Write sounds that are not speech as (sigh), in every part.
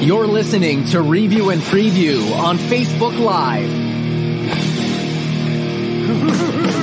You're listening to Review and Preview on Facebook Live. (laughs)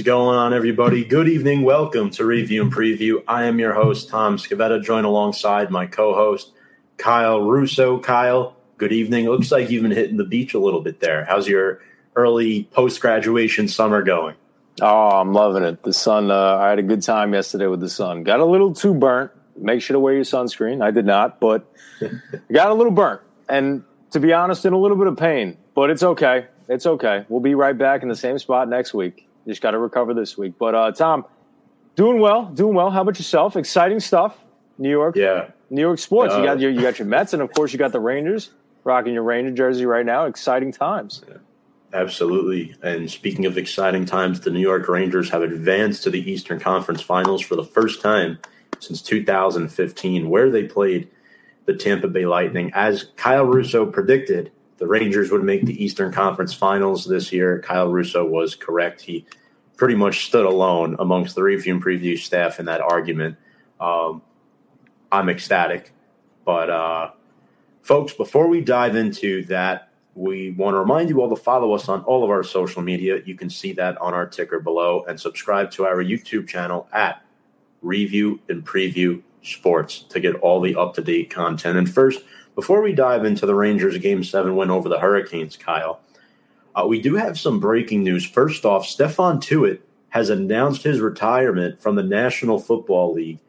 is going on, everybody? Good evening. Welcome to Review and Preview. I am your host, Tom Scavetta, joined alongside my co host, Kyle Russo. Kyle, good evening. Looks like you've been hitting the beach a little bit there. How's your early post graduation summer going? Oh, I'm loving it. The sun, uh, I had a good time yesterday with the sun. Got a little too burnt. Make sure to wear your sunscreen. I did not, but (laughs) got a little burnt. And to be honest, in a little bit of pain, but it's okay. It's okay. We'll be right back in the same spot next week. Just got to recover this week. But uh, Tom, doing well, doing well. How about yourself? Exciting stuff. New York, Yeah. New York sports. you Uh, got your you got your Mets, and of course you got the Rangers. Rocking your Ranger jersey right now. Exciting times. Absolutely. And speaking of exciting times, the New York Rangers have advanced to the Eastern Conference Finals for the first time since 2015, where they played the Tampa Bay Lightning. As Kyle Russo predicted, the Rangers would make the Eastern Conference Finals this year. Kyle Russo was correct. He pretty much stood alone amongst the review and preview staff in that argument. Um, I'm ecstatic. But, uh, folks, before we dive into that, we want to remind you all to follow us on all of our social media. You can see that on our ticker below and subscribe to our YouTube channel at Review and Preview Sports to get all the up to date content. And first, before we dive into the Rangers game seven win over the Hurricanes, Kyle, uh, we do have some breaking news. First off, Stephon Tuitt has announced his retirement from the National Football League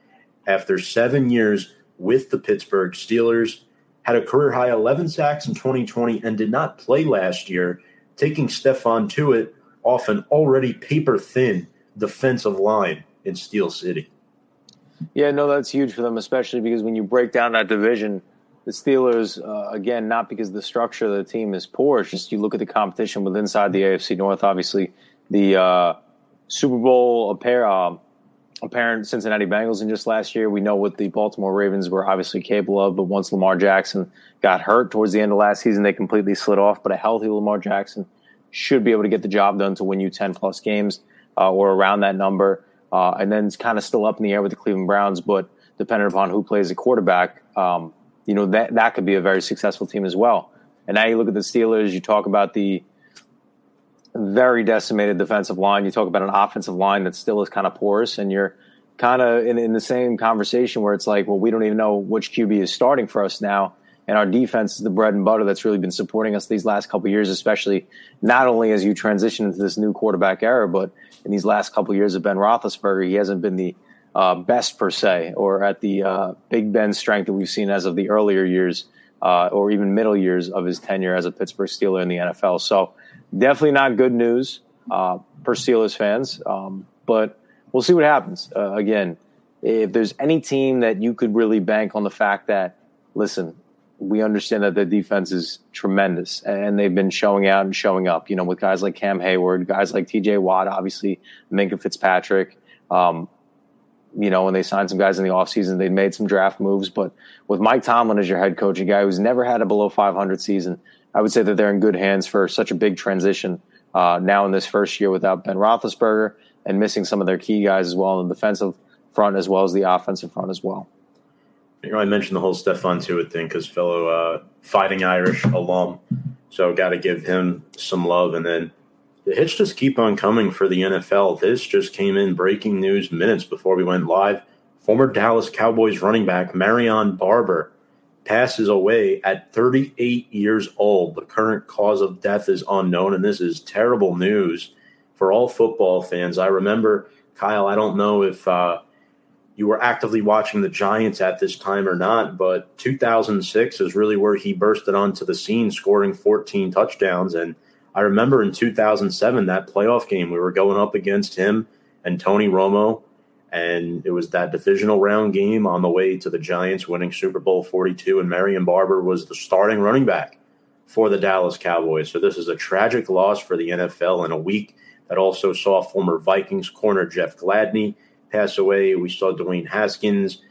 after seven years with the Pittsburgh Steelers had a career high 11 sacks in 2020 and did not play last year, taking Stephon Tuitt off an already paper thin defensive line in Steel City. Yeah, no, that's huge for them, especially because when you break down that division, the Steelers, uh, again, not because the structure of the team is poor, it's just you look at the competition with inside the AFC North. Obviously, the uh, Super Bowl apparent, uh, apparent Cincinnati Bengals in just last year. We know what the Baltimore Ravens were obviously capable of, but once Lamar Jackson got hurt towards the end of last season, they completely slid off. But a healthy Lamar Jackson should be able to get the job done to win you 10 plus games uh, or around that number. Uh, and then it's kind of still up in the air with the Cleveland Browns, but depending upon who plays the quarterback, um, you know, that, that could be a very successful team as well. And now you look at the Steelers, you talk about the very decimated defensive line, you talk about an offensive line that still is kind of porous, and you're kind of in, in the same conversation where it's like, well, we don't even know which QB is starting for us now. And our defense is the bread and butter that's really been supporting us these last couple years, especially not only as you transition into this new quarterback era, but in these last couple years of Ben Roethlisberger, he hasn't been the uh, best per se, or at the uh, Big Ben strength that we've seen as of the earlier years, uh, or even middle years of his tenure as a Pittsburgh Steeler in the NFL. So definitely not good news uh, for Steelers fans, um, but we'll see what happens. Uh, again, if there's any team that you could really bank on the fact that, listen, we understand that the defense is tremendous and they've been showing out and showing up, you know, with guys like Cam Heyward, guys like TJ Watt, obviously Minkah Fitzpatrick, um, you know, when they signed some guys in the offseason, they made some draft moves. But with Mike Tomlin as your head coach, a guy who's never had a below 500 season, I would say that they're in good hands for such a big transition uh, now in this first year without Ben Roethlisberger and missing some of their key guys as well on the defensive front as well as the offensive front as well. You know, I mentioned the whole Stephon Tuitt thing because fellow uh, Fighting Irish alum, so got to give him some love. And then the hits just keep on coming for the NFL. This just came in breaking news minutes before we went live. Former Dallas Cowboys running back Marion Barber passes away at 38 years old. The current cause of death is unknown, and this is terrible news for all football fans. I remember Kyle, I don't know if uh, you were actively watching the Giants at this time or not, but 2006 is really where he bursted onto the scene, scoring 14 touchdowns. And I remember in 2007, that playoff game, we were going up against him and Tony Romo. And it was that divisional round game on the way to the Giants winning Super Bowl 42. And Marion Barber was the starting running back for the Dallas Cowboys. So this is a tragic loss for the NFL in a week that also saw former Vikings corner Jeff Gladney pass away. We saw Dwayne Haskins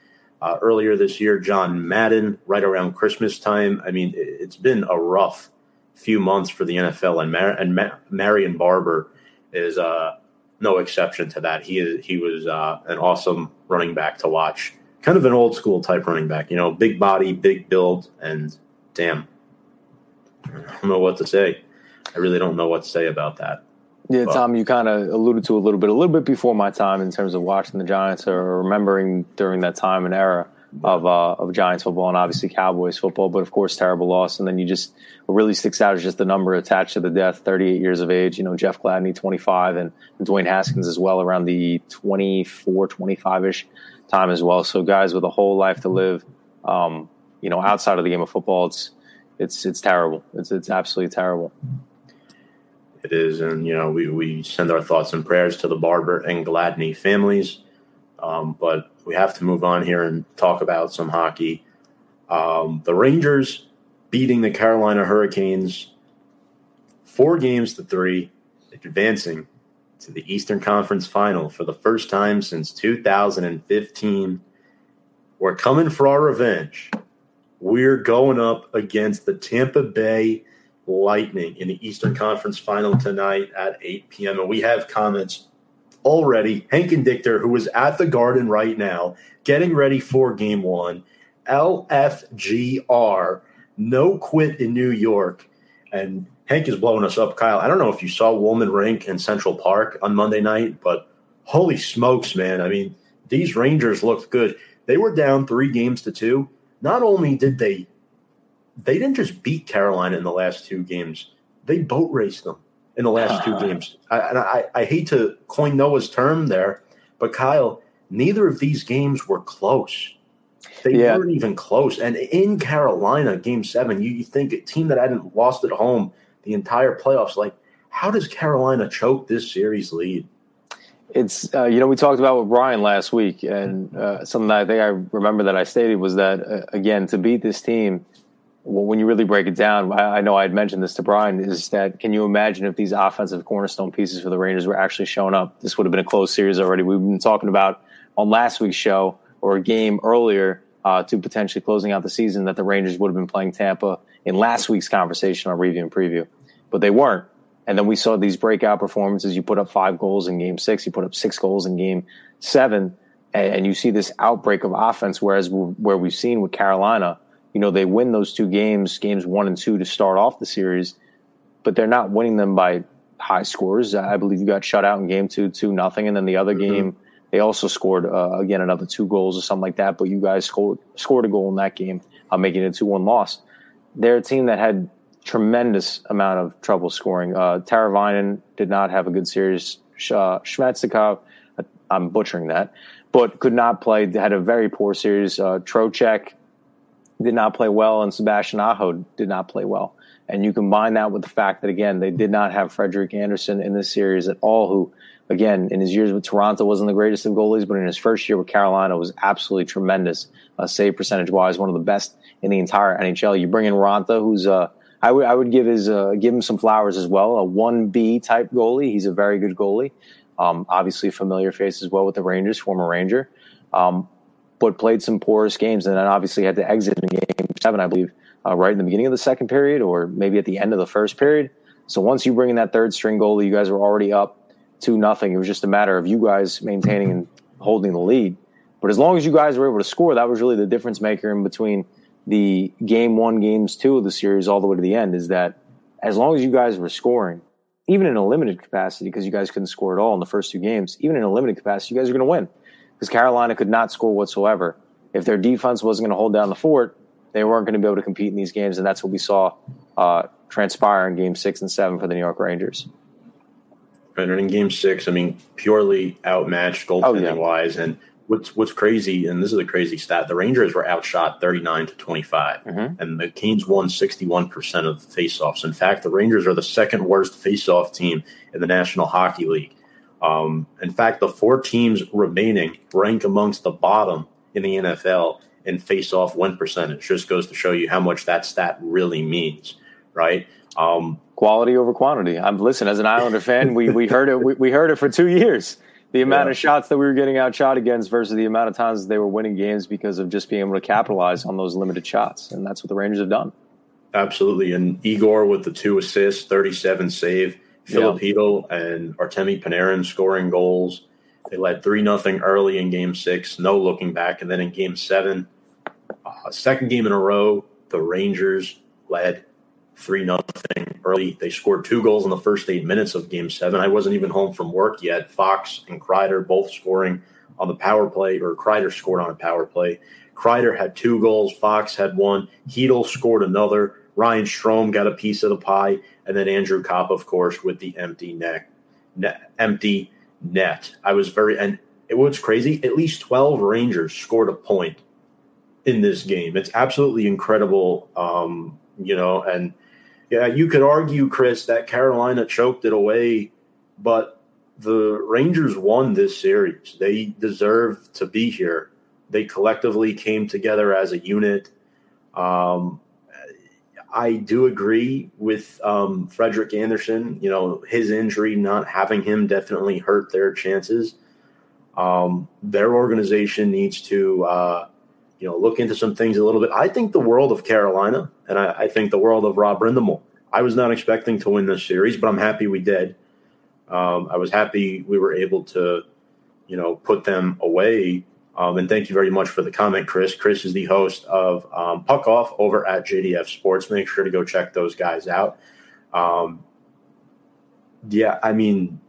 uh, earlier this year, John Madden right around Christmas time. I mean, it's been a rough few months for the NFL, and Mar- and Ma- Marion Barber is uh, no exception to that. He is he was uh, an awesome running back to watch, kind of an old school type running back. You know, big body, big build, and damn, I don't know what to say. I really don't know what to say about that. Yeah, Tom, you kind of alluded to a little bit, a little bit before my time in terms of watching the Giants or remembering during that time and era of uh, of Giants football and obviously Cowboys football. But of course, terrible loss. And then you just what really sticks out is just the number attached to the death. Thirty eight years of age. You know, Jeff Gladney, twenty five, and, and Dwayne Haskins as well, around the 24, 25 ish time as well. So guys with a whole life to live. Um, you know, outside of the game of football, it's it's it's terrible. It's it's absolutely terrible it is. And, you know, we, we send our thoughts and prayers to the Barber and Gladney families. Um, but we have to move on here and talk about some hockey. Um, the Rangers beating the Carolina Hurricanes four games to three, advancing to the Eastern Conference final for the first time since 2015. We're coming for our revenge. We're going up against the Tampa Bay Lightning in the Eastern Conference final tonight at 8 p.m. And we have comments already. Hank and Dichter, who is at the Garden right now, getting ready for game one. LFGR, no quit in New York. And Hank is blowing us up. Kyle, I don't know if you saw Wollman Rink in Central Park on Monday night, but holy smokes, man. I mean, these Rangers looked good. They were down three games to two. Not only did they they didn't just beat Carolina in the last two games; they boat raced them in the last two games. I, and I, I hate to coin Noah's term there, but Kyle, neither of these games were close. They yeah. weren't even close. And in Carolina, game seven, you, you think a team that hadn't lost at home the entire playoffs, like, how does Carolina choke this series lead? It's uh, you know we talked about with Brian last week, and uh, something that I think I remember that I stated was that uh, again to beat this team, well, when you really break it down, I, know I had mentioned this to Brian, is that can you imagine if these offensive cornerstone pieces for the Rangers were actually showing up? This would have been a close series already. We've been talking about on last week's show or a game earlier uh, to potentially closing out the season that the Rangers would have been playing Tampa in last week's conversation on review and preview, but they weren't. And then we saw these breakout performances. You put up five goals in game six, you put up six goals in game seven, and, and you see this outbreak of offense. Whereas where we've seen with Carolina, you know, they win those two games, games one and two to start off the series, but they're not winning them by high scores. I believe you got shut out in game two, two nothing, and then the other mm-hmm. game they also scored uh, again another two goals or something like that. But you guys scored scored a goal in that game, uh, making it a two one loss. They're a team that had tremendous amount of trouble scoring. Uh, Teravainen did not have a good series. Uh, Schmetzikov, I'm butchering that, but could not play. Had a very poor series. Uh, Trocheck did not play well, and Sebastian Aho did not play well. And you combine that with the fact that again they did not have Frederik Andersen in this series at all. Who, again, in his years with Toronto wasn't the greatest of goalies, but in his first year with Carolina was absolutely tremendous, uh, save percentage wise, one of the best in the entire NHL. You bring in Raanta, who's uh, I would I would give his uh, give him some flowers as well. A one B type goalie. He's a very good goalie. Um, obviously, familiar face as well with the Rangers, former Ranger. Um, but played some porous games, and then obviously had to exit in game seven, I believe, uh, right in the beginning of the second period, or maybe at the end of the first period. So once you bring in that third string goalie, you guys were already up two nothing. It was just a matter of you guys maintaining and holding the lead. But as long as you guys were able to score, that was really the difference maker in between the game one, games two of the series, all the way to the end. Is that as long as you guys were scoring, even in a limited capacity, because you guys couldn't score at all in the first two games, even in a limited capacity, you guys are going to win because Carolina could not score whatsoever. If their defense wasn't going to hold down the fort, they weren't going to be able to compete in these games, and that's what we saw uh, transpire in Game Six and Seven for the New York Rangers. And in game six, I mean, purely outmatched goaltending oh, yeah. wise. And what's what's crazy, and this is a crazy stat, the Rangers were outshot 39 to 25, mm-hmm. and the Canes won 61% of the faceoffs. In fact, the Rangers are the second worst faceoff team in the National Hockey League. Um, in fact, the four teams remaining rank amongst the bottom in the NFL in face-off win percentage. Just goes to show you how much that stat really means, right? Um, Quality over quantity. I'm listen as an Islander fan. We we heard it. We, we heard it for two years. The amount yeah. of shots that we were getting outshot against versus the amount of times they were winning games because of just being able to capitalize on those limited shots, and that's what the Rangers have done. Absolutely, and Igor with the two assists, 37 save. Filipino yeah. and Artemi Panarin scoring goals. They led three nothing early in Game Six, no looking back, and then in Game Seven, uh, second game in a row, the Rangers led three nothing early. They scored two goals in the first eight minutes of Game Seven. I wasn't even home from work yet. Fox and Kreider both scoring on the power play, or Kreider scored on a power play. Kreider had two goals. Fox had one. Chytil scored another. Ryan Strome got a piece of the pie, and then Andrew Copp, of course, with the empty neck, net, empty net. I was very and it was crazy. At least twelve Rangers scored a point in this game. It's absolutely incredible, um, you know. And yeah, you could argue, Chris, that Carolina choked it away, but the Rangers won this series. They deserve to be here. They collectively came together as a unit. Um, I do agree with um, Frederik Andersen. You know, his injury, not having him, definitely hurt their chances. Um, their organization needs to, uh, you know, look into some things a little bit. I think the world of Carolina, and I, I think the world of Rob Brind'Amour. I was not expecting to win this series, but I'm happy we did. Um, I was happy we were able to, you know, put them away um, and thank you very much for the comment, Chris. Chris is the host of um, Puck Off over at JDF Sports. Make sure to go check those guys out. Um, yeah, I mean,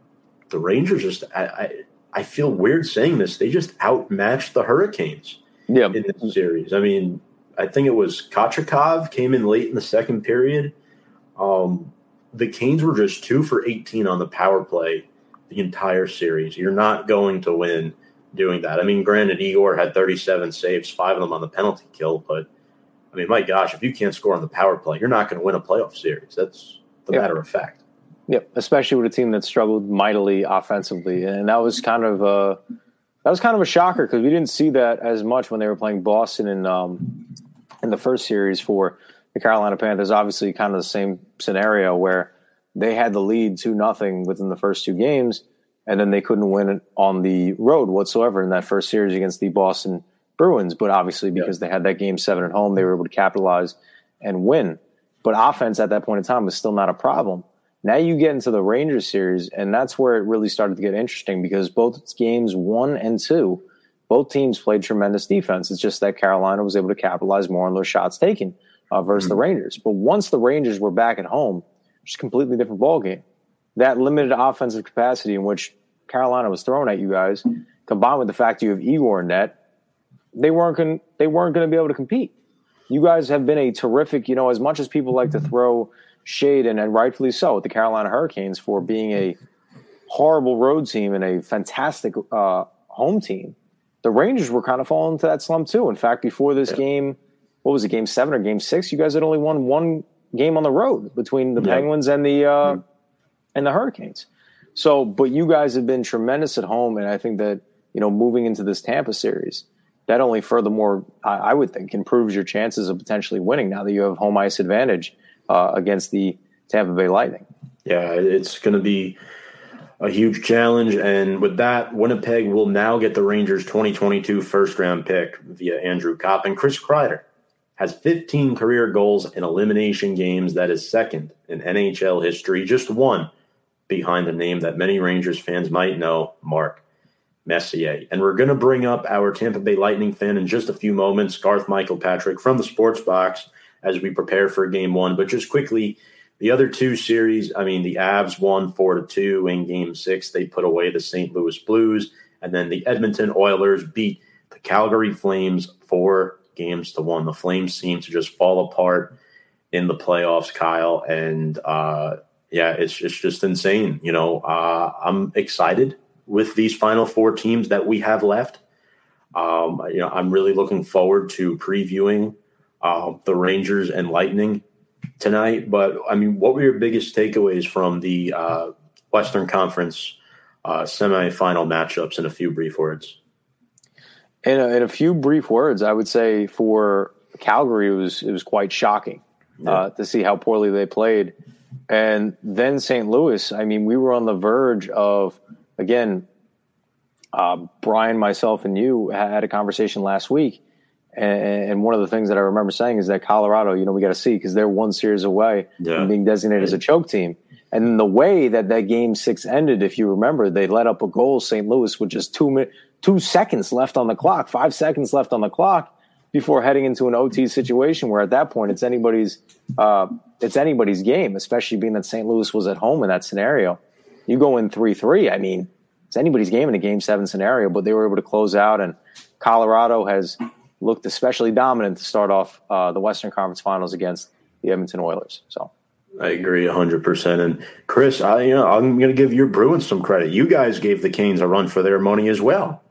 the Rangers just, I, I, I, feel weird saying this. They just outmatched the Hurricanes yeah. in this series. I mean, I think it was Kochetkov came in late in the second period. Um, the Canes were just two for 18 on the power play the entire series. You're not going to win doing that. I mean, granted, Igor had 37 saves, five of them on the penalty kill, but I mean, my gosh, if you can't score on the power play, you're not going to win a playoff series. That's the yep. matter of fact. Yep, especially with a team that struggled mightily offensively, and that was kind of a that was kind of a shocker because we didn't see that as much when they were playing Boston in um, in the first series for the Carolina Panthers. Obviously, kind of the same scenario where they had the lead two nothing within the first two games and then they couldn't win on the road whatsoever in that first series against the Boston Bruins. But obviously, because yeah. they had that game seven at home, they were able to capitalize and win. But offense at that point in time was still not a problem. Now you get into the Rangers series, and that's where it really started to get interesting because both games one and two, both teams played tremendous defense. It's just that Carolina was able to capitalize more on those shots taken uh, versus mm-hmm. the Rangers. But once the Rangers were back at home, it's a completely different ballgame that limited offensive capacity in which Carolina was throwing at you guys, combined with the fact you have Igor in net, they weren't going they weren't going to be able to compete. You guys have been a terrific, you know, as much as people like to throw shade and, and rightfully so at the Carolina Hurricanes for being a horrible road team and a fantastic uh, home team. The Rangers were kind of falling into that slump too. In fact, before this yeah. game, what was it, game seven or game six? You guys had only won one game on the road between the yeah. Penguins and the uh, and the Hurricanes. So, but you guys have been tremendous at home, and I think that you know moving into this Tampa series, that only furthermore, I, I would think, improves your chances of potentially winning now that you have home ice advantage uh, against the Tampa Bay Lightning. Yeah, it's going to be a huge challenge, and with that, Winnipeg will now get the Rangers' 2022 first round pick via Andrew Copp and Chris Kreider has 15 career goals in elimination games. That is second in NHL history, just one behind a name that many Rangers fans might know, Mark Messier. And we're going to bring up our Tampa Bay Lightning fan in just a few moments, Garth Michael Patrick from the Sports Box, as we prepare for game one. But just quickly, the other two series, I mean, the Avs won four to two in game six. They put away the St. Louis Blues. And then the Edmonton Oilers beat the Calgary Flames four games to one. The Flames seem to just fall apart in the playoffs, Kyle. And uh, yeah, it's it's just insane. You know, uh, I'm excited with these final four teams that we have left. Um, you know, I'm really looking forward to previewing uh, the Rangers and Lightning tonight. But I mean, what were your biggest takeaways from the uh, Western Conference uh, semifinal matchups in a few brief words? In a, in a few brief words, I would say for Calgary, it was it was quite shocking yeah. uh, to see how poorly they played, and then St. Louis. I mean, we were on the verge of again. Uh, Brian, myself, and you had a conversation last week, and, and, one of the things that I remember saying is that Colorado, you know, we got to see because they're one series away yeah. from being designated as a choke team. And the way that that game six ended, if you remember, they let up a goal, St. Louis, with just two two seconds left on the clock, five seconds left on the clock before heading into an OT situation where at that point it's anybody's uh, it's anybody's game, especially being that St. Louis was at home in that scenario. You go in three three, I mean, it's anybody's game in a game seven scenario, but they were able to close out and Colorado has looked especially dominant to start off uh, the Western Conference Finals against the Edmonton Oilers. So. I agree 100%. And Chris, I, you know, I'm going to give your Bruins some credit. You guys gave the Canes a run for their money as well.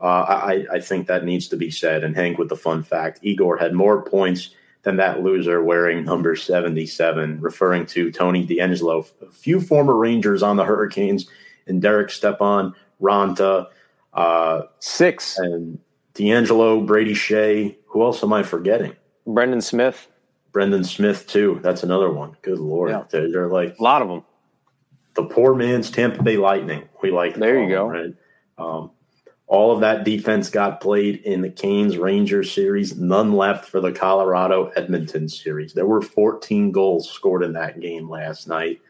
Uh, I, I think that needs to be said. And Hank with the fun fact Igor had more points than that loser wearing number 77, referring to Tony DeAngelo. A few former Rangers on the Hurricanes and Derek Stepan, Raanta. Uh, Six. And DeAngelo, Brady Skjei. Who else am I forgetting? Brendan Smith. Brendan Smith too. That's another one. Good lord, yeah. they're, they're, like a lot of them. The poor man's Tampa Bay Lightning. We like. There you go. right. Um, all of that defense got played in the Canes Rangers series. None left for the Colorado Edmonton series. There were 14 goals scored in that game last night.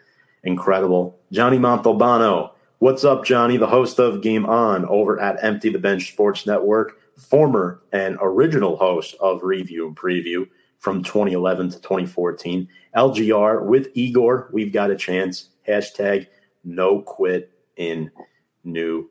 Incredible. Johnny Montalbano. What's up, Johnny? The host of Game On over at Empty the Bench Sports Network former and original host of Review and Preview from 2011 to 2014. LGR with Igor, we've got a chance. Hashtag no quit in New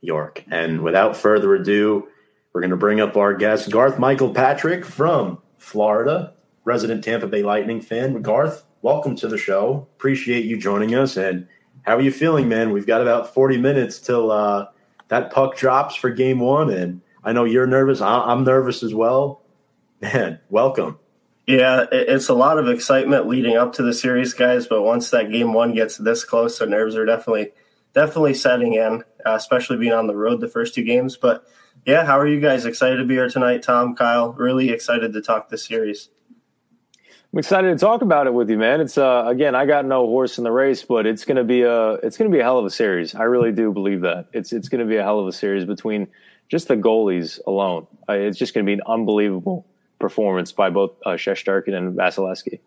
York. And without further ado, we're going to bring up our guest, Garth Michael Patrick from Florida, resident Tampa Bay Lightning fan. Garth, welcome to the show. Appreciate you joining us. And how are you feeling, man? We've got about 40 minutes till uh, that puck drops for game one. And I know you're nervous. I'm nervous as well. Man, welcome. Yeah, it's a lot of excitement leading up to the series, guys. But once that game one gets this close, the nerves are definitely definitely setting in, uh, especially being on the road the first two games. But yeah, how are you guys? Excited to be here tonight, Tom, Kyle. Really excited to talk this series. I'm excited to talk about it with you, man. It's uh, again, I got no horse in the race, but it's gonna be a it's gonna be a hell of a series. I really do believe that it's it's gonna be a hell of a series between just the goalies alone. Uh, it's just to be an unbelievable performance by both uh, Shesterkin and Vasilevskiy.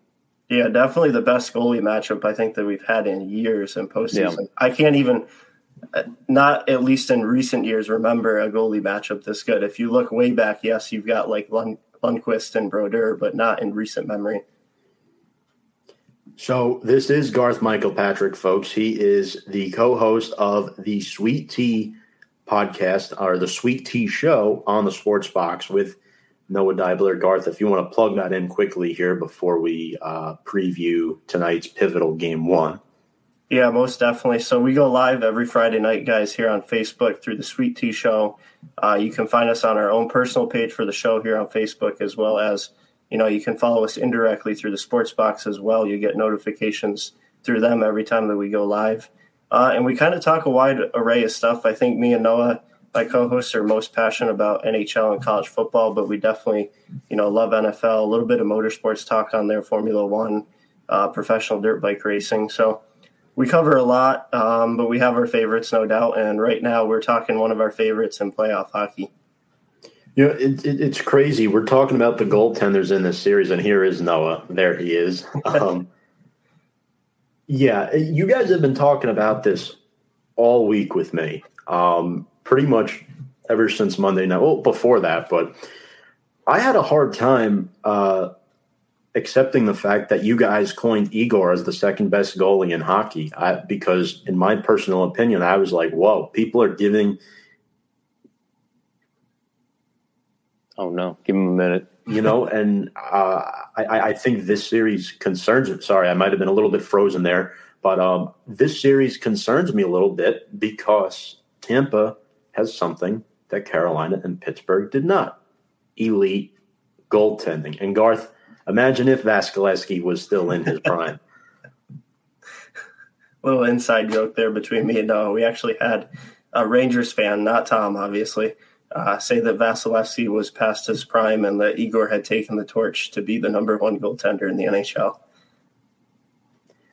Yeah, definitely the best goalie matchup I think that we've had in years in postseason. Yeah. I can't even, uh, not at least in recent years, remember a goalie matchup this good. If you look way back, yes, you've got like Lund, Lundqvist and Brodeur, but not in recent memory. So this is Garth Michael Patrick, folks. He is the co-host of the Sweet Tea podcast or the Sweet Tea Show on the Sports Box with Noah Deibler. Garth, if you want to plug that in quickly here before we uh, preview tonight's pivotal game one. Yeah, most definitely. So we go live every Friday night, guys, here on Facebook through the Sweet Tea Show. Uh, you can find us on our own personal page for the show here on Facebook, as well as you know you can follow us indirectly through the Sports Box as well. You get notifications through them every time that we go live. Uh, and we kind of talk a wide array of stuff. I think me and Noah, my co-hosts, are most passionate about NHL and college football, but we definitely, you know, love NFL. A little bit of motorsports talk on there, Formula One, uh, professional dirt bike racing. So we cover a lot, um, but we have our favorites, no doubt. And right now, we're talking one of our favorites in playoff hockey. You know, it, it, it's crazy. We're talking about the goaltenders in this series, and here is Noah. There he is. (laughs) Um, yeah, you guys have been talking about this all week with me, um, pretty much ever since Monday night. Well, before that, but I had a hard time uh, accepting the fact that you guys coined Igor as the second best goalie in hockey. I, because, in my personal opinion, I was like, "Whoa, people are giving." Oh no! Give him a minute you know, and uh, I, I, think this series concerns. It. Sorry, I might have been a little bit frozen there, But um, this series concerns me a little bit because Tampa has something that Carolina and Pittsburgh did not elite goaltending. And Garth, imagine if Vasilevskiy was still in his prime. (laughs) Little inside joke there between me and Noah. We actually had a Rangers fan, not Tom, obviously, uh, say that Vasilevskiy was past his prime and that Igor had taken the torch to be the number one goaltender in the NHL.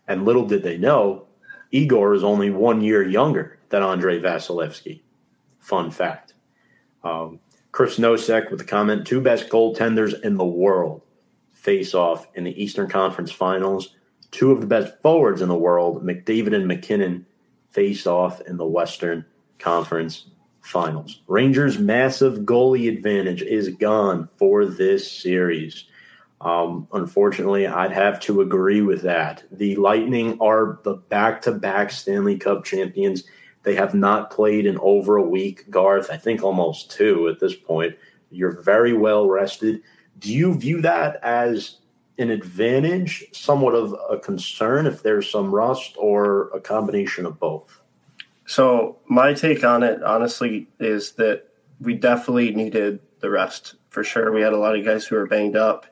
And little did they know, Igor is only one year younger than Andrei Vasilevskiy. Fun fact. Um, Chris Nosek with the comment two best goaltenders in the world face off in the Eastern Conference Finals. Two of the best forwards in the world, McDavid and MacKinnon, face off in the Western Conference Finals. Rangers' massive goalie advantage is gone for this series. Um, unfortunately, I'd have to agree with that. The Lightning are the back to back Stanley Cup champions. They have not played in over a week, Garth. I think almost two at this point. You're very well rested. Do you view that as an advantage, somewhat of a concern if there's some rust, or a combination of both? So, my take on it, honestly, is that we definitely needed the rest for sure. We had a lot of guys who were banged up.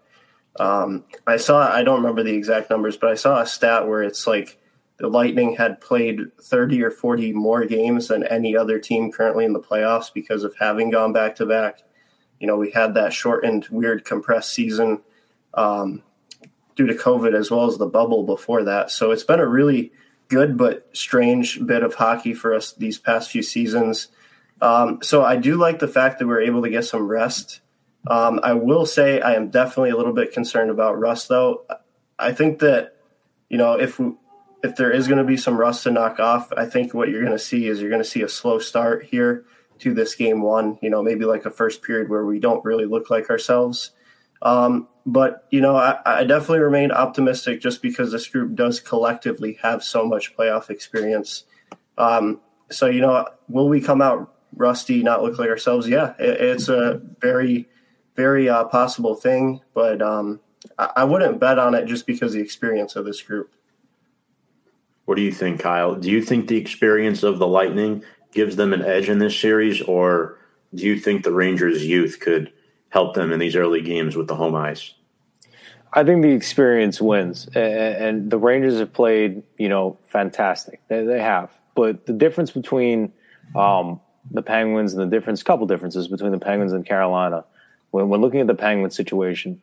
Um, I saw, I don't remember the exact numbers, but I saw a stat where it's like the Lightning had played 30 or 40 more games than any other team currently in the playoffs because of having gone back to back. You know, we had that shortened, weird, compressed season um, due to COVID as well as the bubble before that. So it's been a really good but strange bit of hockey for us these past few seasons. Um, so I do like the fact that we're able to get some rest. Um, I will say I am definitely a little bit concerned about rust, though. I think that you know if we, if there is going to be some rust to knock off, I think what you're going to see is you're going to see a slow start here to this game one. You know, maybe like a first period where we don't really look like ourselves. Um, but you know, I, I, definitely remain optimistic just because this group does collectively have so much playoff experience. Um, so you know, will we come out rusty, not look like ourselves? Yeah, it, it's a very, very uh, possible thing. But um, I, I wouldn't bet on it just because the experience of this group. What do you think, Kyle? Do you think the experience of the Lightning gives them an edge in this series, or do you think the Rangers' youth could help them in these early games with the home ice? I think the experience wins, and the Rangers have played, you know, fantastic. They, have, but the difference between um, the Penguins and the difference, couple differences between the Penguins and Carolina, when, when looking at the Penguins situation,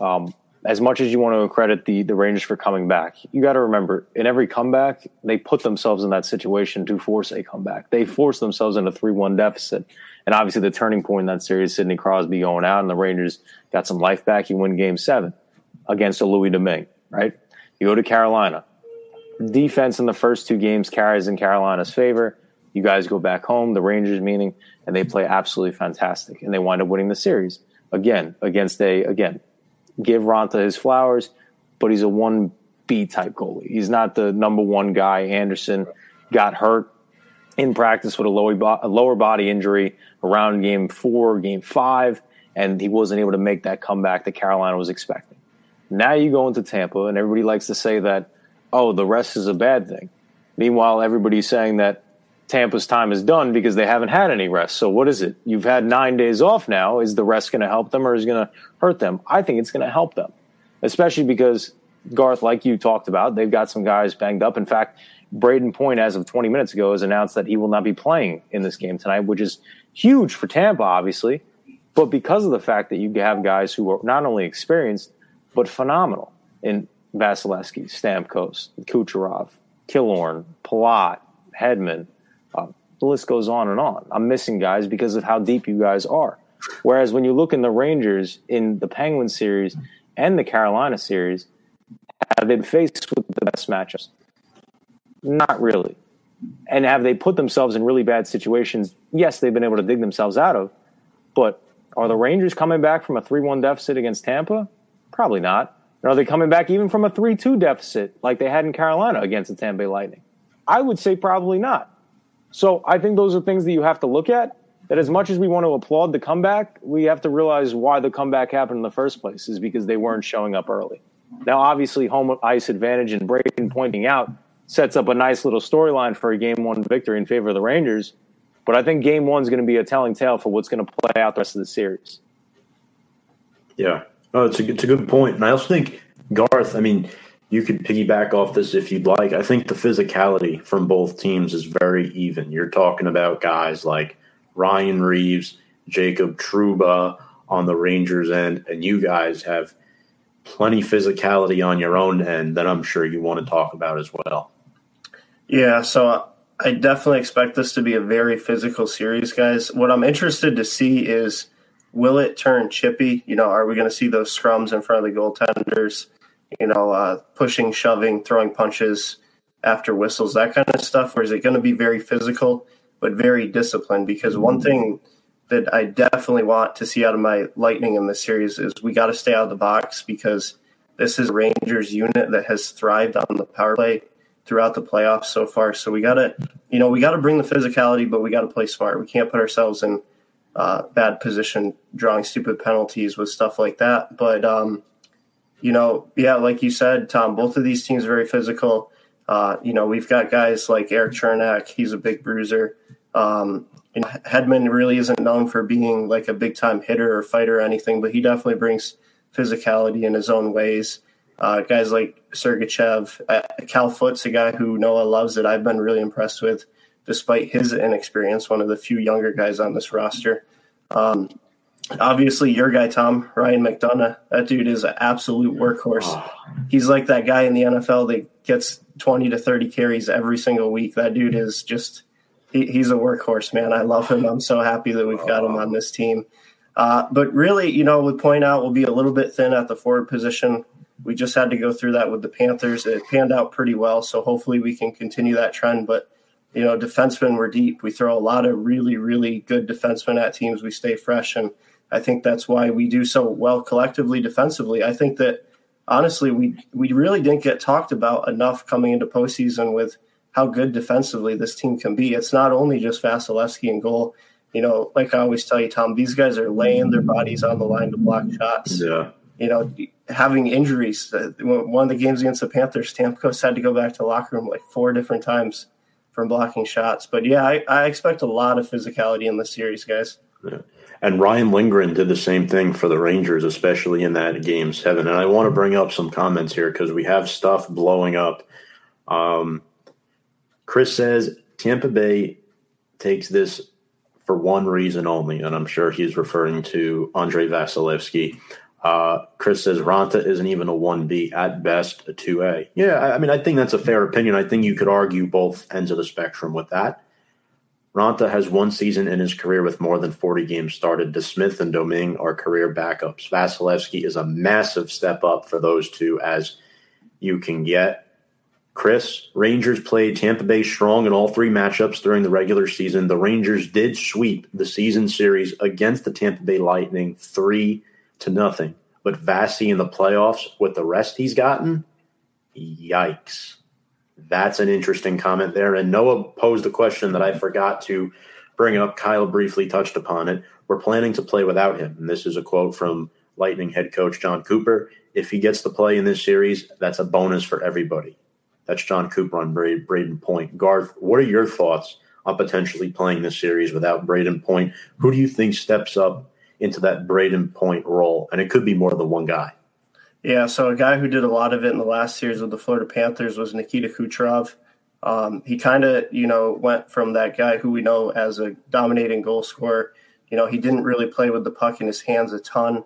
um, as much as you want to credit the the Rangers for coming back, you got to remember in every comeback they put themselves in that situation to force a comeback. They forced themselves in a three one deficit, and obviously the turning point in that series, Sidney Crosby going out, and the Rangers got some life back. You win Game Seven against a Louis Domingue, right? You go to Carolina. Defense in the first two games carries in Carolina's favor. You guys go back home, the Rangers meaning, and they play absolutely fantastic, and they wind up winning the series again against a again give Raanta his flowers, but he's a one B type goalie. He's not the number one guy. Andersen got hurt in practice with a lower body injury around game four, game five, and he wasn't able to make that comeback that Carolina was expecting. Now you go into Tampa, and everybody likes to say that, oh, the rest is a bad thing. Meanwhile, everybody's saying that Tampa's time is done because they haven't had any rest. So what is it? You've had nine days off now. Is the rest going to help them or is it going to hurt them? I think it's going to help them, especially because Garth, like you talked about, they've got some guys banged up. In fact, Brayden Point, as of 20 minutes ago, has announced that he will not be playing in this game tonight, which is huge for Tampa, obviously. But because of the fact that you have guys who are not only experienced but phenomenal in Vasilevskiy, Stamkos, Kucherov, Killorn, Palat, Hedman, the list goes on and on. I'm missing guys because of how deep you guys are. Whereas when you look in the Rangers in the Penguin series and the Carolina series, have they been faced with the best matchups? Not really. And have they put themselves in really bad situations? Yes, they've been able to dig themselves out of. But are the Rangers coming back from a 3 1 deficit against Tampa? Probably not. And are they coming back even from a 3 2 deficit like they had in Carolina against the Tampa Bay Lightning? I would say probably not. So I think those are things that you have to look at. That as much as we want to applaud the comeback, we have to realize why the comeback happened in the first place is because they weren't showing up early. Now, obviously, home ice advantage and Brayden pointing out sets up a nice little storyline for a game one victory in favor of the Rangers. But I think game one is going to be a telling tale for what's going to play out the rest of the series. Yeah, oh, it's a it's a good point, and I also think Garth. I mean, you could piggyback off this if you'd like. I think the physicality from both teams is very even. You're talking about guys like Ryan Reaves, Jacob Trouba on the Rangers end, and you guys have plenty physicality on your own end that I'm sure you want to talk about as well. Yeah, so uh, I definitely expect this to be a very physical series, guys. What I'm interested to see is will it turn chippy? You know, are we going to see those scrums in front of the goaltenders? You know, uh, pushing, shoving, throwing punches after whistles, that kind of stuff, or is it going to be very physical but very disciplined? Because one thing that I definitely want to see out of my Lightning in this series is we got to stay out of the box because this is a Rangers unit that has thrived on the power play throughout the playoffs so far. So we got to, you know, we got to bring the physicality, but we got to play smart. We can't put ourselves in uh, bad position drawing stupid penalties with stuff like that. But, um, you know, yeah, like you said, Tom, both of these teams are very physical. Uh, you know, we've got guys like Erik Cernak, He's a big bruiser. Um, Hedman really isn't known for being like a big time hitter or fighter or anything, but he definitely brings physicality in his own ways. Uh, guys like Sergachev, uh, Cal Foote's a guy who Noah loves that I've been really impressed with, despite his inexperience. One of the few younger guys on this roster. Um, obviously, your guy Tom Ryan McDonagh. That dude is an absolute workhorse. Oh. He's like that guy in the NFL that gets twenty to thirty carries every single week. That dude is just he, he's a workhorse, man. I love him. I'm so happy that we've got him on this team. Uh, but really, you know, with point out, we'll be a little bit thin at the forward position. We just had to go through that with the Panthers. It panned out pretty well, so hopefully we can continue that trend. But you know, defensemen we're deep. We throw a lot of really, really good defensemen at teams. We stay fresh, and I think that's why we do so well collectively defensively. I think that honestly, we we really didn't get talked about enough coming into postseason with how good defensively this team can be. It's not only just Vasilevskiy and goal. You know, like I always tell you, Tom, these guys are laying their bodies on the line to block shots. Yeah. You know, having injuries. Uh, one of the games against the Panthers, Stamkos had to go back to the locker room like four different times from blocking shots. But yeah, I, I expect a lot of physicality in this series, guys. Yeah. And Ryan Lindgren did the same thing for the Rangers, especially in that game seven. And I want to bring up some comments here because we have stuff blowing up. Um, Chris says Tampa Bay takes this for one reason only, and I'm sure he's referring to Andrei Vasilevskiy. Uh, Chris says Raanta isn't even a 1B, at best a 2A. Yeah, I, I mean, I think that's a fair opinion. I think you could argue both ends of the spectrum with that. Raanta has one season in his career with more than 40 games started. DeSmith and Domingue are career backups. Vasilevskiy is a massive step up for those two as you can get. Chris, Rangers played Tampa Bay strong in all three matchups during the regular season. The Rangers did sweep the season series against the Tampa Bay Lightning three to nothing. But Vasi in the playoffs, with the rest he's gotten, yikes. That's an interesting comment there. And Noah posed a question that I forgot to bring up. Kyle briefly touched upon it. We're planning to play without him. And this is a quote from Lightning head coach John Cooper. If he gets to play in this series, that's a bonus for everybody. That's John Cooper on Brayden Point. Garth, what are your thoughts on potentially playing this series without Brayden Point? Who do you think steps up into that Brayden Point role? And it could be more than one guy. Yeah, so a guy who did a lot of it in the last series with the Florida Panthers was Nikita Kucherov. Um, he kind of, you know, went from that guy who we know as a dominating goal scorer. You know, he didn't really play with the puck in his hands a ton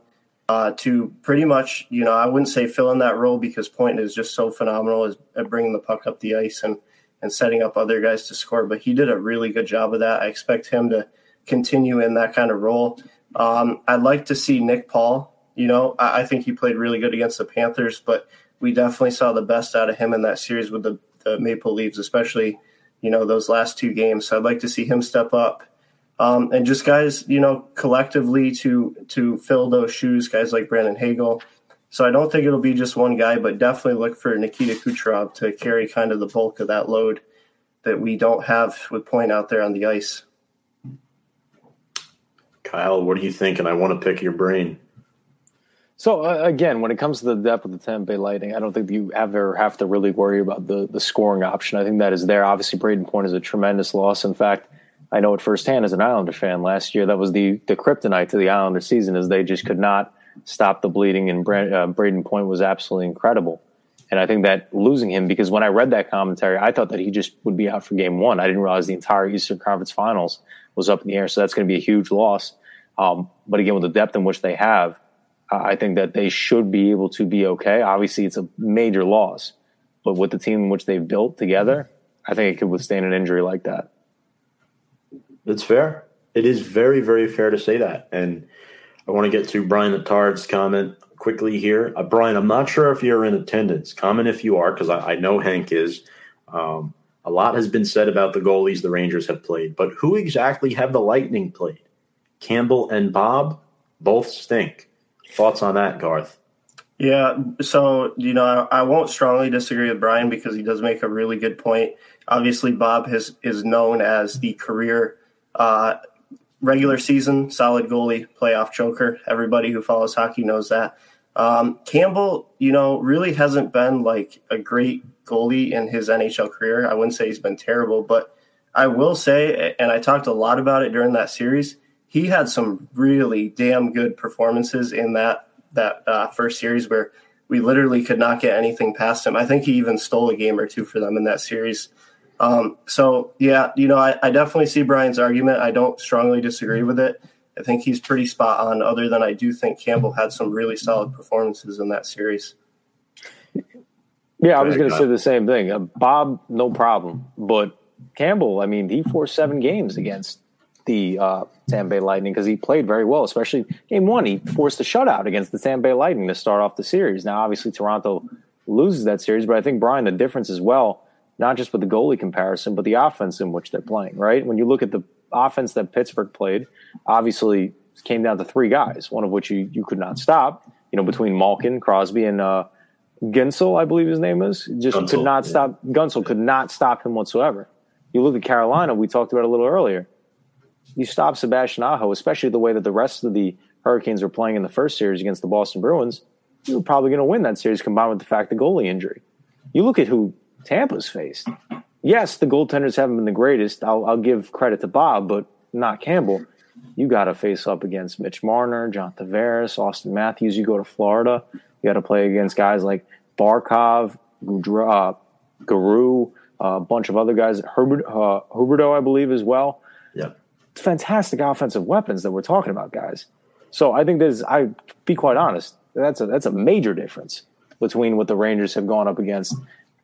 uh, to pretty much, you know, I wouldn't say fill in that role because Point is just so phenomenal at bringing the puck up the ice and, and setting up other guys to score. But he did a really good job of that. I expect him to continue in that kind of role. Um, I'd like to see Nick Paul. You know, I, I, think he played really good against the Panthers, but we definitely saw the best out of him in that series with the, the Maple Leaves, especially, you know, those last two games. So I'd like to see him step up um, and just guys, you know, collectively to to fill those shoes, guys like Brandon Hagel. So I don't think it'll be just one guy, but definitely look for Nikita Kucherov to carry kind of the bulk of that load that we don't have with Point out there on the ice. Kyle, what do you think? And I want to pick your brain. So uh, again, when it comes to the depth of the Tampa Bay Lightning, I don't think you ever have to really worry about the the scoring option. I think that is there. Obviously, Brayden Point is a tremendous loss. In fact, I know it firsthand as an Islander fan. Last year, that was the the kryptonite to the Islander season, is they just could not stop the bleeding, and Brand, uh, Brayden Point was absolutely incredible. And I think that losing him, because when I read that commentary, I thought that he just would be out for game one. I didn't realize the entire Eastern Conference Finals was up in the air. So that's going to be a huge loss. Um, but again, with the depth in which they have, I think that they should be able to be okay. Obviously, it's a major loss, but with the team in which they've built together, I think it could withstand an injury like that. It's fair. It is very, very fair to say that. And I want to get to Brian Attard's comment quickly here. Uh, Brian, I'm not sure if you're in attendance. Comment if you are, because I, I, know Hank is. Um, a lot has been said about the goalies the Rangers have played, but who exactly have the Lightning played? Campbell and Bob both stink. Thoughts on that, Garth? Yeah, so you know, I, I, won't strongly disagree with Brian because he does make a really good point. Obviously, Bob has is known as the career uh, regular season solid goalie, playoff choker. Everybody who follows hockey knows that. Um, Campbell, you know, really hasn't been like a great goalie in his NHL career. I wouldn't say he's been terrible, but I will say, and I talked a lot about it during that series, he had some really damn good performances in that that uh, first series where we literally could not get anything past him. I think he even stole a game or two for them in that series. Um, so yeah, you know, I, I definitely see Brian's argument. I don't strongly disagree with it. I think he's pretty spot on. Other than I do think Campbell had some really solid performances in that series. Yeah, I was going to say the same thing. Uh, Bob, no problem, but Campbell, I mean, he forced seven games against the uh, Tampa Bay Lightning because he played very well, especially game one. He forced a shutout against the Tampa Bay Lightning to start off the series. Now, obviously, Toronto loses that series, but I think Brian, the difference as well, not just with the goalie comparison, but the offense in which they're playing. Right when you look at the offense that Pittsburgh played, obviously came down to three guys, one of which you, you could not stop. You know, between Malkin, Crosby, and uh, Guentzel, I believe his name is, just Guentzel, could not yeah. stop. Guentzel could not stop him whatsoever. You look at Carolina, we talked about a little earlier. You stop Sebastian Aho, especially the way that the rest of the Hurricanes were playing in the first series against the Boston Bruins. You were probably going to win that series combined with the fact the goalie injury. You look at who Tampa's faced yes, the goaltenders haven't been the greatest. I'll, I'll give credit to Bob, but not Campbell. You got to face up against Mitch Marner, John Tavares, Auston Matthews. You go to Florida, you got to play against guys like Barkov, uh, Giroux, uh, a bunch of other guys, Herbert, uh, Huberdeau, I believe, as well. Yeah, fantastic offensive weapons that we're talking about, guys. So I think there's, I be quite honest, that's a that's a major difference between what the Rangers have gone up against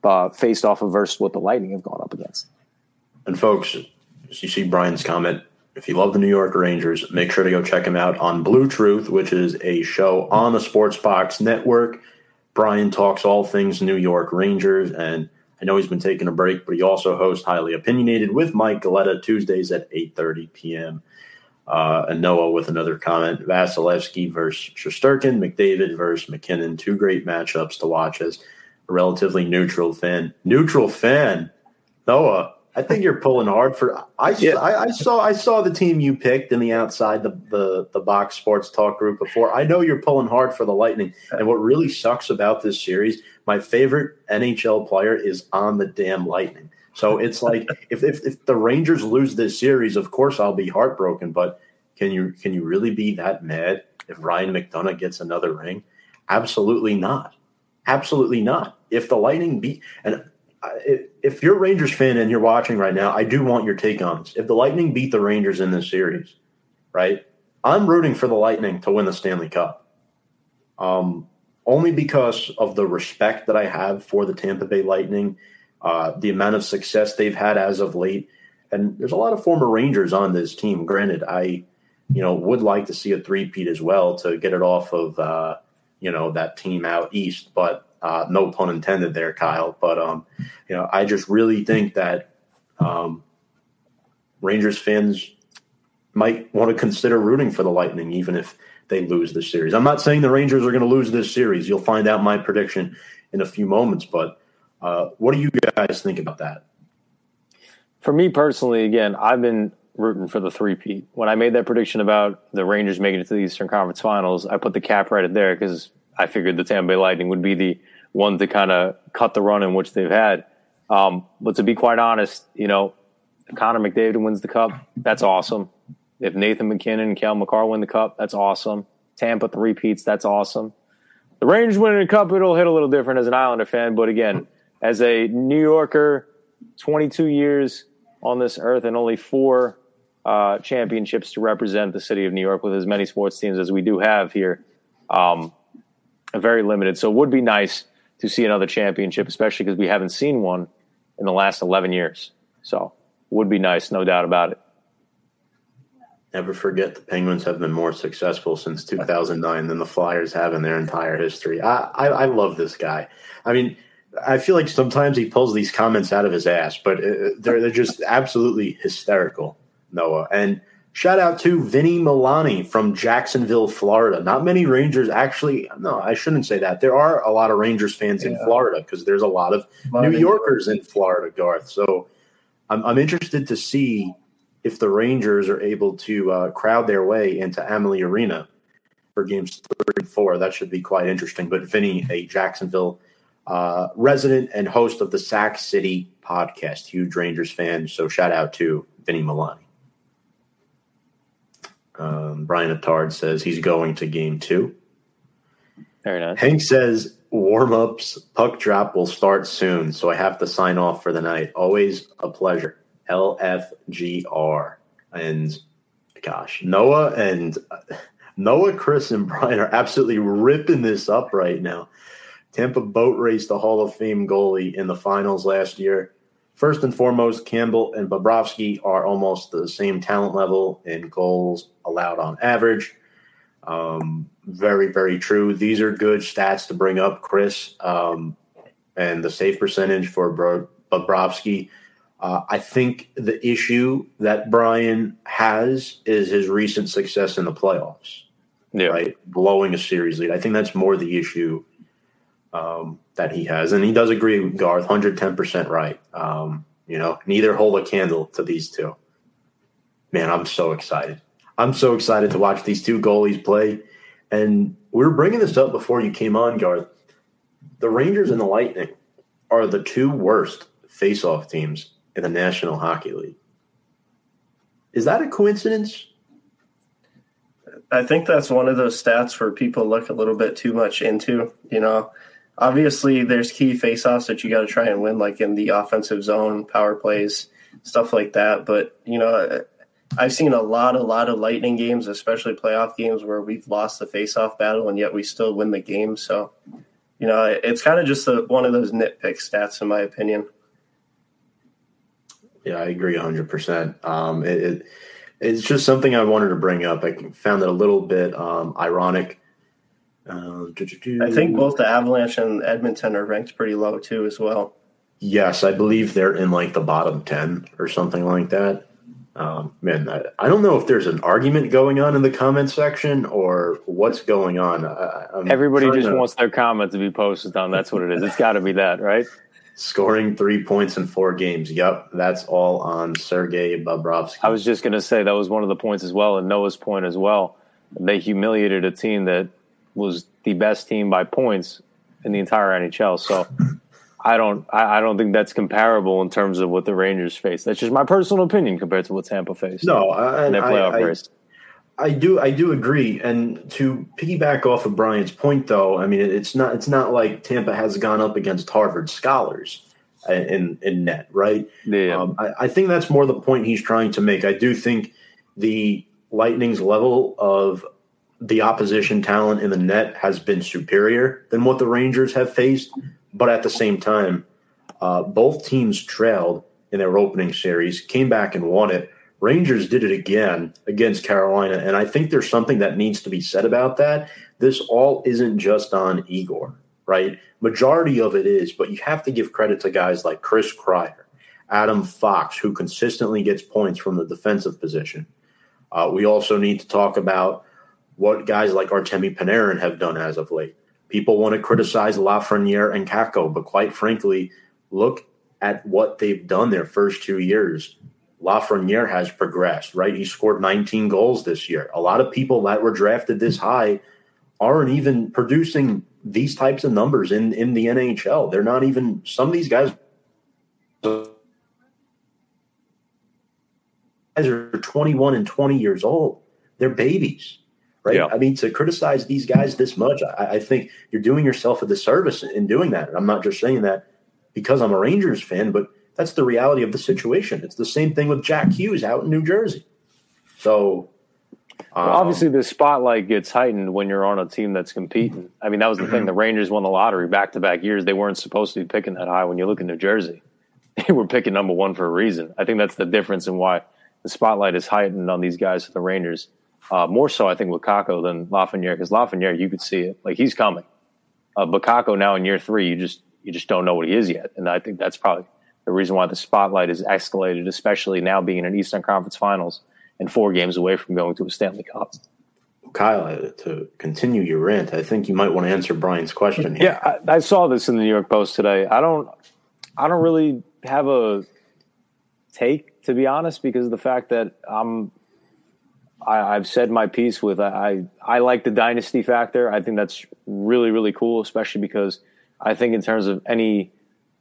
uh, faced off of versus what the Lightning have gone up against. And folks, as you see Brian's comment, if you love the New York Rangers, make sure to go check him out on Blue Truth, which is a show on the Sports Box Network. Brian talks all things New York Rangers, and I know he's been taking a break, but he also hosts Highly Opinionated with Mike Galletta Tuesdays at 8.30 p.m. Uh, and Noah with another comment. Vasilevskiy versus Shesterkin, McDavid versus MacKinnon. Two great matchups to watch as – a relatively neutral fan. Neutral fan, Noah. I think you're pulling hard for. I, yeah. I, I, saw I saw the team you picked in the outside the, the the box sports talk group before. I know you're pulling hard for the Lightning. And what really sucks about this series, my favorite NHL player is on the damn Lightning. So it's (laughs) like if, if if the Rangers lose this series, of course I'll be heartbroken. But can you can you really be that mad if Ryan McDonagh gets another ring? Absolutely not. Absolutely not. If the Lightning beat, and if you're a Rangers fan and you're watching right now, I do want your take on this. If the Lightning beat the Rangers in this series, right? I'm rooting for the Lightning to win the Stanley Cup. Um, only because of the respect that I have for the Tampa Bay Lightning, uh, the amount of success they've had as of late, and there's a lot of former Rangers on this team. Granted, I, you know, would like to see a three-peat as well to get it off of uh, you know that team out east. But uh, no pun intended there, Kyle. But um, you know, I just really think that um, Rangers fans might want to consider rooting for the Lightning, even if they lose this series. I'm not saying the Rangers are going to lose this series. You'll find out my prediction in a few moments. But uh, what do you guys think about that? For me personally, again, I've been rooting for the three-peat. When I made that prediction about the Rangers making it to the Eastern Conference Finals, I put the cap right there because I figured the Tampa Bay Lightning would be the one to kind of cut the run in which they've had. Um, but to be quite honest, you know, Connor McDavid wins the cup, that's awesome. If Nathan MacKinnon and Cale Makar win the cup, that's awesome. Tampa three peats, that's awesome. The Rangers winning the cup, it'll hit a little different as an Islander fan, but again, as a New Yorker, 22 years on this earth and only four uh, championships to represent the city of New York with as many sports teams as we do have here. Um, very limited. So it would be nice to see another championship, especially because we haven't seen one in the last 11 years. So would be nice, no doubt about it. Never forget the Penguins have been more successful since 2009 than the Flyers have in their entire history. I, I, I love this guy. I mean, I feel like sometimes he pulls these comments out of his ass, but uh, they're they're just absolutely hysterical, Noah. And shout out to Vinny Milani from Jacksonville, Florida. Not many Rangers actually. No, I shouldn't say that. There are a lot of Rangers fans yeah. in Florida because there's a lot of New Yorkers in Florida, Garth. So I'm, I'm interested to see if the Rangers are able to uh, crowd their way into Amalie Arena for games three and four. That should be quite interesting. But Vinny, a Jacksonville uh, resident and host of the Sack City podcast, huge Rangers fan. So shout out to Vinny Milani. Um, Brian Attard says he's going to game two. Very nice. Hank says warm ups, puck drop will start soon, so I have to sign off for the night. Always a pleasure. LFGR. And gosh, Noah and (laughs) Noah, Chris, and Brian are absolutely ripping this up right now. Tampa boat raced the Hall of Fame goalie in the finals last year. First and foremost, Campbell and Bobrovsky are almost the same talent level in goals allowed on average. Um, very, very true. These are good stats to bring up, Chris. Um, and the save percentage for Bobrovsky. Uh, I think the issue that Brian has is his recent success in the playoffs. Yeah. Right? Blowing a series lead. I think that's more the issue um, that he has, and he does agree with Garth, hundred ten percent right. Um, you know, neither hold a candle to these two. Man, I'm so excited. I'm so excited to watch these two goalies play. And we were bringing this up before you came on, Garth. The Rangers and the Lightning are the two worst face-off teams in the National Hockey League. Is that a coincidence? I think that's one of those stats where people look a little bit too much into. You know, obviously there's key faceoffs that you got to try and win, like in the offensive zone, power plays, stuff like that. But you know, I've seen a lot, a lot of Lightning games, especially playoff games, where we've lost the faceoff battle and yet we still win the game. So, you know, it's kind of just a, one of those nitpick stats, in my opinion. Yeah, I agree 100%. Um, it, it, it's just something I wanted to bring up. I found it a little bit um, ironic uh, I think both the Avalanche and Edmonton are ranked pretty low too, as well. Yes, I believe they're in like the bottom ten or something like that. Um, man, I, I, don't know if there's an argument going on in the comment section or what's going on. I, Everybody just to, wants their comment to be posted on. That's what it is. It's got to be that, right? Scoring three points in four games. Yep, that's all on Sergei Bobrovsky. I was just going to say that was one of the points as well, and Noah's point as well. They humiliated a team that was the best team by points in the entire NHL. So I don't I, I, don't think that's comparable in terms of what the Rangers face. That's just my personal opinion compared to what Tampa faced. No, I, in their playoff I, race. I do I do agree. And to piggyback off of Brian's point though, I mean it's not it's not like Tampa has gone up against Harvard scholars in in net, right? Yeah. Um, I, I think that's more the point he's trying to make. I do think the Lightning's level of the opposition talent in the net has been superior than what the Rangers have faced. But at the same time, uh, both teams trailed in their opening series, came back and won it. Rangers did it again against Carolina. And I think there's something that needs to be said about that. This all isn't just on Igor, right? Majority of it is, but you have to give credit to guys like Chris Kreider, Adam Fox, who consistently gets points from the defensive position. Uh, we also need to talk about what guys like Artemi Panarin have done as of late. People want to criticize Lafreniere and Kakko, but quite frankly, look at what they've done their first two years. Lafreniere has progressed, right? He scored 19 goals this year. A lot of people that were drafted this high aren't even producing these types of numbers in, in the NHL. They're not even, some of these guys are 21 and 20 years old. They're babies, right? Yeah. I mean, to criticize these guys this much, I, I think you're doing yourself a disservice in doing that. And I'm not just saying that because I'm a Rangers fan, but that's the reality of the situation. It's the same thing with Jack Hughes out in New Jersey. So, um, well, obviously, the spotlight gets heightened when you're on a team that's competing. I mean, that was the thing. The Rangers won the lottery back to back years. They weren't supposed to be picking that high. When you look at New Jersey, (laughs) they were picking number one for a reason. I think that's the difference in why the spotlight is heightened on these guys for the Rangers. Uh, more so, I think, with Kakko than Lafreniere, because Lafreniere, you could see it. Like, he's coming. Uh, but Kakko now in year three, you just you just don't know what he is yet. And I think that's probably the reason why the spotlight is escalated, especially now being in Eastern Conference Finals and four games away from going to a Stanley Cup. Kyle, uh, to continue your rant, I think you might want to answer Brian's question. Here. Yeah, I, I saw this in the New York Post today. I don't, I don't really have a take to be honest, because of the fact that I'm, I, have said my piece with I, I like the dynasty factor. I think that's really really cool, especially because I think in terms of any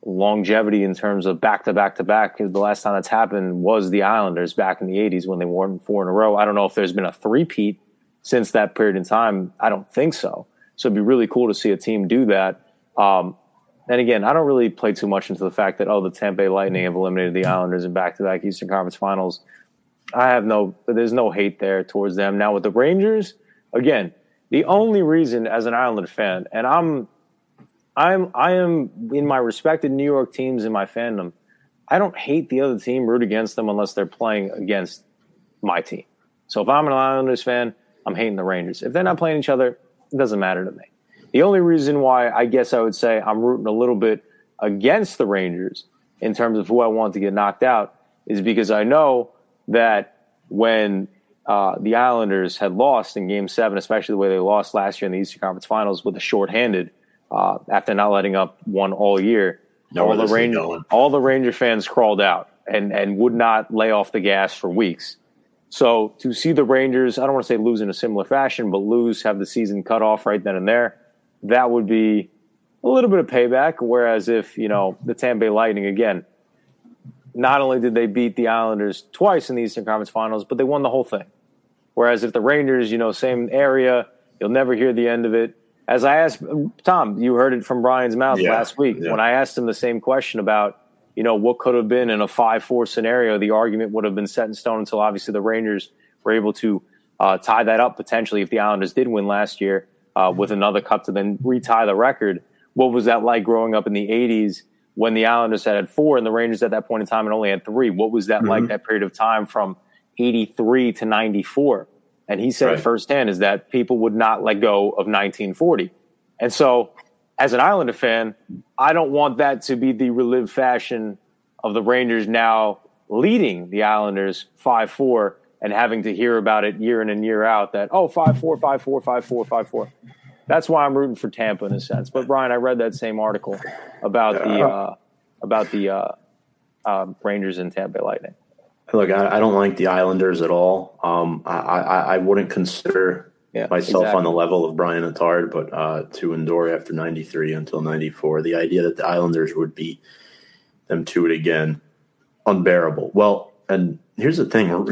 longevity in terms of back to back to back. The last time that's happened was the Islanders back in the 80s when they won four in a row. I don't know if there's been a three-peat since that period in time. I don't think so. So it'd be really cool to see a team do that. Um, and again, I don't really play too much into the fact that, oh, the Tampa Bay Lightning have eliminated the Islanders in back to back Eastern Conference finals. I have no, there's no hate there towards them. Now with the Rangers, again, the only reason as an Islander fan, and I'm I'm I am in my respected New York teams in my fandom. I don't hate the other team, root against them unless they're playing against my team. So if I'm an Islanders fan, I'm hating the Rangers. If they're not playing each other, it doesn't matter to me. The only reason why I guess I would say I'm rooting a little bit against the Rangers in terms of who I want to get knocked out is because I know that when uh, the Islanders had lost in Game Seven, especially the way they lost last year in the Eastern Conference Finals with a shorthanded uh, after not letting up one all year. all the Ranger, all the Ranger fans crawled out and and would not lay off the gas for weeks. So to see the Rangers, I don't want to say lose in a similar fashion, but lose, have the season cut off right then and there, that would be a little bit of payback. Whereas if you know the Tampa Bay Lightning again, not only did they beat the Islanders twice in the Eastern Conference Finals, but they won the whole thing. Whereas if the Rangers, you know, same area, you'll never hear the end of it as I asked Tom, you heard it from Brian's mouth yeah, last week yeah. when I asked him the same question about you know what could have been in a five four scenario. The argument would have been set in stone until obviously the Rangers were able to uh, tie that up potentially if the Islanders did win last year uh, with another cup to then retie the record. What was that like growing up in the '80s when the Islanders had four and the Rangers at that point in time had only had three? What was that mm-hmm. like that period of time from '83 to '94? And he said right. firsthand is that people would not let go of 1940. And so, as an Islander fan, I don't want that to be the relived fashion of the Rangers now leading the Islanders 5 4 and having to hear about it year in and year out that, oh, 5 4, 5 4, 5 4, 5 4. That's why I'm rooting for Tampa in a sense. But, Brian, I read that same article about the, uh, about the uh, uh, Rangers and Tampa Bay Lightning. Look, I, I, don't like the Islanders at all. Um, I, I, I, wouldn't consider yeah, myself exactly. on the level of Brian Attard, but uh, to endure after 93 until 94, the idea that the Islanders would beat them to it again, unbearable. Well, and here's the thing.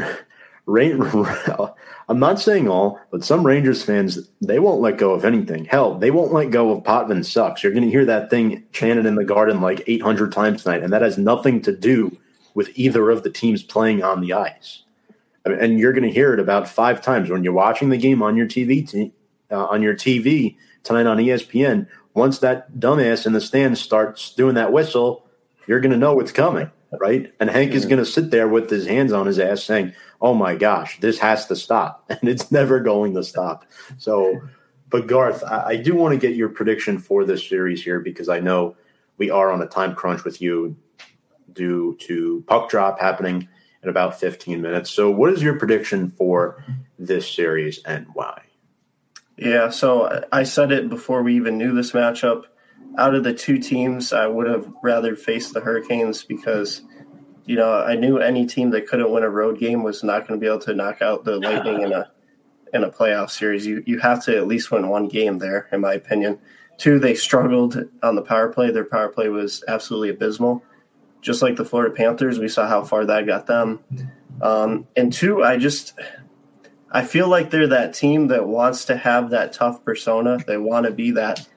(laughs) I'm not saying all, but some Rangers fans, they won't let go of anything. Hell, they won't let go of Potvin sucks. You're going to hear that thing chanted in the garden like 800 times tonight, and that has nothing to do with either of the teams playing on the ice. I mean, and you're going to hear it about five times when you're watching the game on your TV t- uh, on your TV tonight on ESPN. Once that dumbass in the stands starts doing that whistle, you're going to know what's coming, right? And Hank is going to sit there with his hands on his ass saying, "Oh my gosh, this has to stop," (laughs) and it's never going to stop. So, but Garth, I, I do want to get your prediction for this series here because I know we are on a time crunch with you due to puck drop happening in about 15 minutes. So, what is your prediction for this series and why? Yeah, so I said it before we even knew this matchup. Out of the two teams, I would have rather faced the Hurricanes because you know, I knew any team that couldn't win a road game was not going to be able to knock out the Lightning in a (laughs) in a playoff series. You you have to at least win one game there, in my opinion. Two, they struggled on the power play. Their power play was absolutely abysmal. Just like the Florida Panthers, we saw how far that got them. Um, and two, I just I feel like they're that team that wants to have that tough persona. They want to be that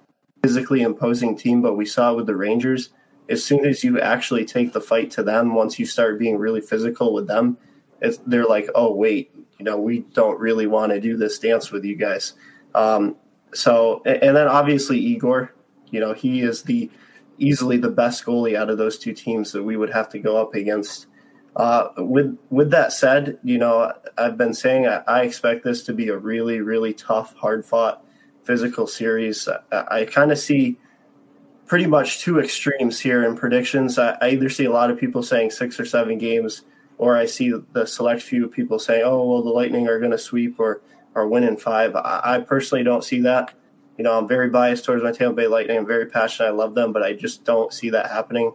physically imposing team, but we saw it with the Rangers, as soon as you actually take the fight to them, once you start being really physical with them, they're like, oh, wait, you know, we don't really want to do this dance with you guys. Um, so, and then obviously Igor, you know, he is the easily the best goalie out of those two teams that we would have to go up against. Uh, with with that said, you know, I've been saying I, I, expect this to be a really, really tough, hard fought, physical series. I, I kind of see pretty much two extremes here in predictions. I, I, either see a lot of people saying six or seven games, or I see the select few people saying, "Oh, well, the Lightning are going to sweep or or win in five. I, I personally don't see that. You know, I'm very biased towards my Tampa Bay Lightning. I'm very passionate. I love them, but I just don't see that happening.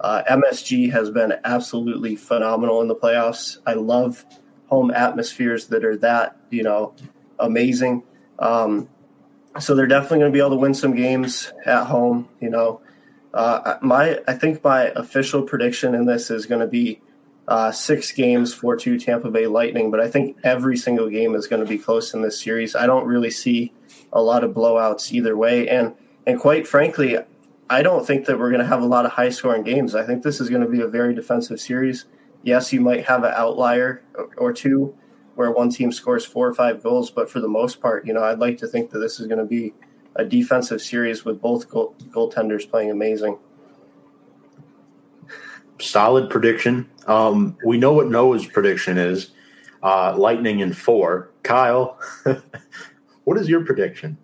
Uh, MSG has been absolutely phenomenal in the playoffs. I love home atmospheres that are that you know amazing. Um, so they're definitely going to be able to win some games at home. You know, uh, my I think my official prediction in this is going to be uh, six games for two Tampa Bay Lightning, but I think every single game is going to be close in this series. I don't really see a lot of blowouts either way, and and quite frankly, I don't think that we're going to have a lot of high scoring games. I think this is going to be a very defensive series. Yes, you might have an outlier or two where one team scores four or five goals, but for the most part, you know, I'd like to think that this is going to be a defensive series with both goal- goaltenders playing amazing. Solid prediction. Um, we know what Noah's prediction is. Uh, lightning in four. Kyle, (laughs) what is your prediction?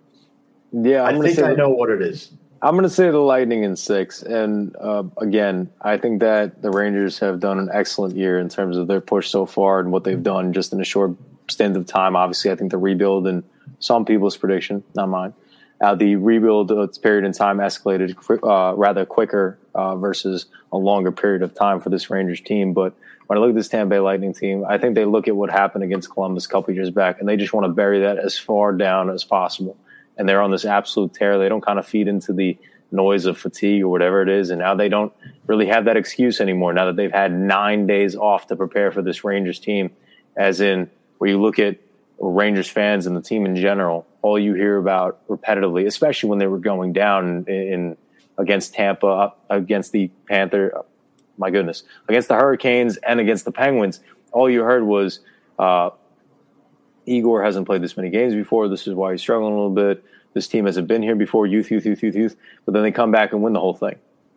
Yeah, I'm i think I know what it is. I'm going to say the Lightning in six. And uh, again, I think that the Rangers have done an excellent year in terms of their push so far and what they've done just in a short stint of time. Obviously, I think the rebuild and some people's prediction, not mine, uh, the rebuild uh, period in time escalated uh, rather quicker uh, versus a longer period of time for this Rangers team. But when I look at this Tampa Bay Lightning team, I think they look at what happened against Columbus a couple years back, and they just want to bury that as far down as possible and they're on this absolute tear. They don't kind of feed into the noise of fatigue or whatever it is. And now they don't really have that excuse anymore now that they've had nine days off to prepare for this Rangers team. As in, where you look at Rangers fans and the team in general, all you hear about repetitively, especially when they were going down in, in against Tampa, against the Panther, my goodness, against the Hurricanes and against the Penguins, all you heard was uh, Igor hasn't played this many games before. This is why he's struggling a little bit. This team hasn't been here before. Youth, youth, youth, youth, youth. But then they come back and win the whole thing.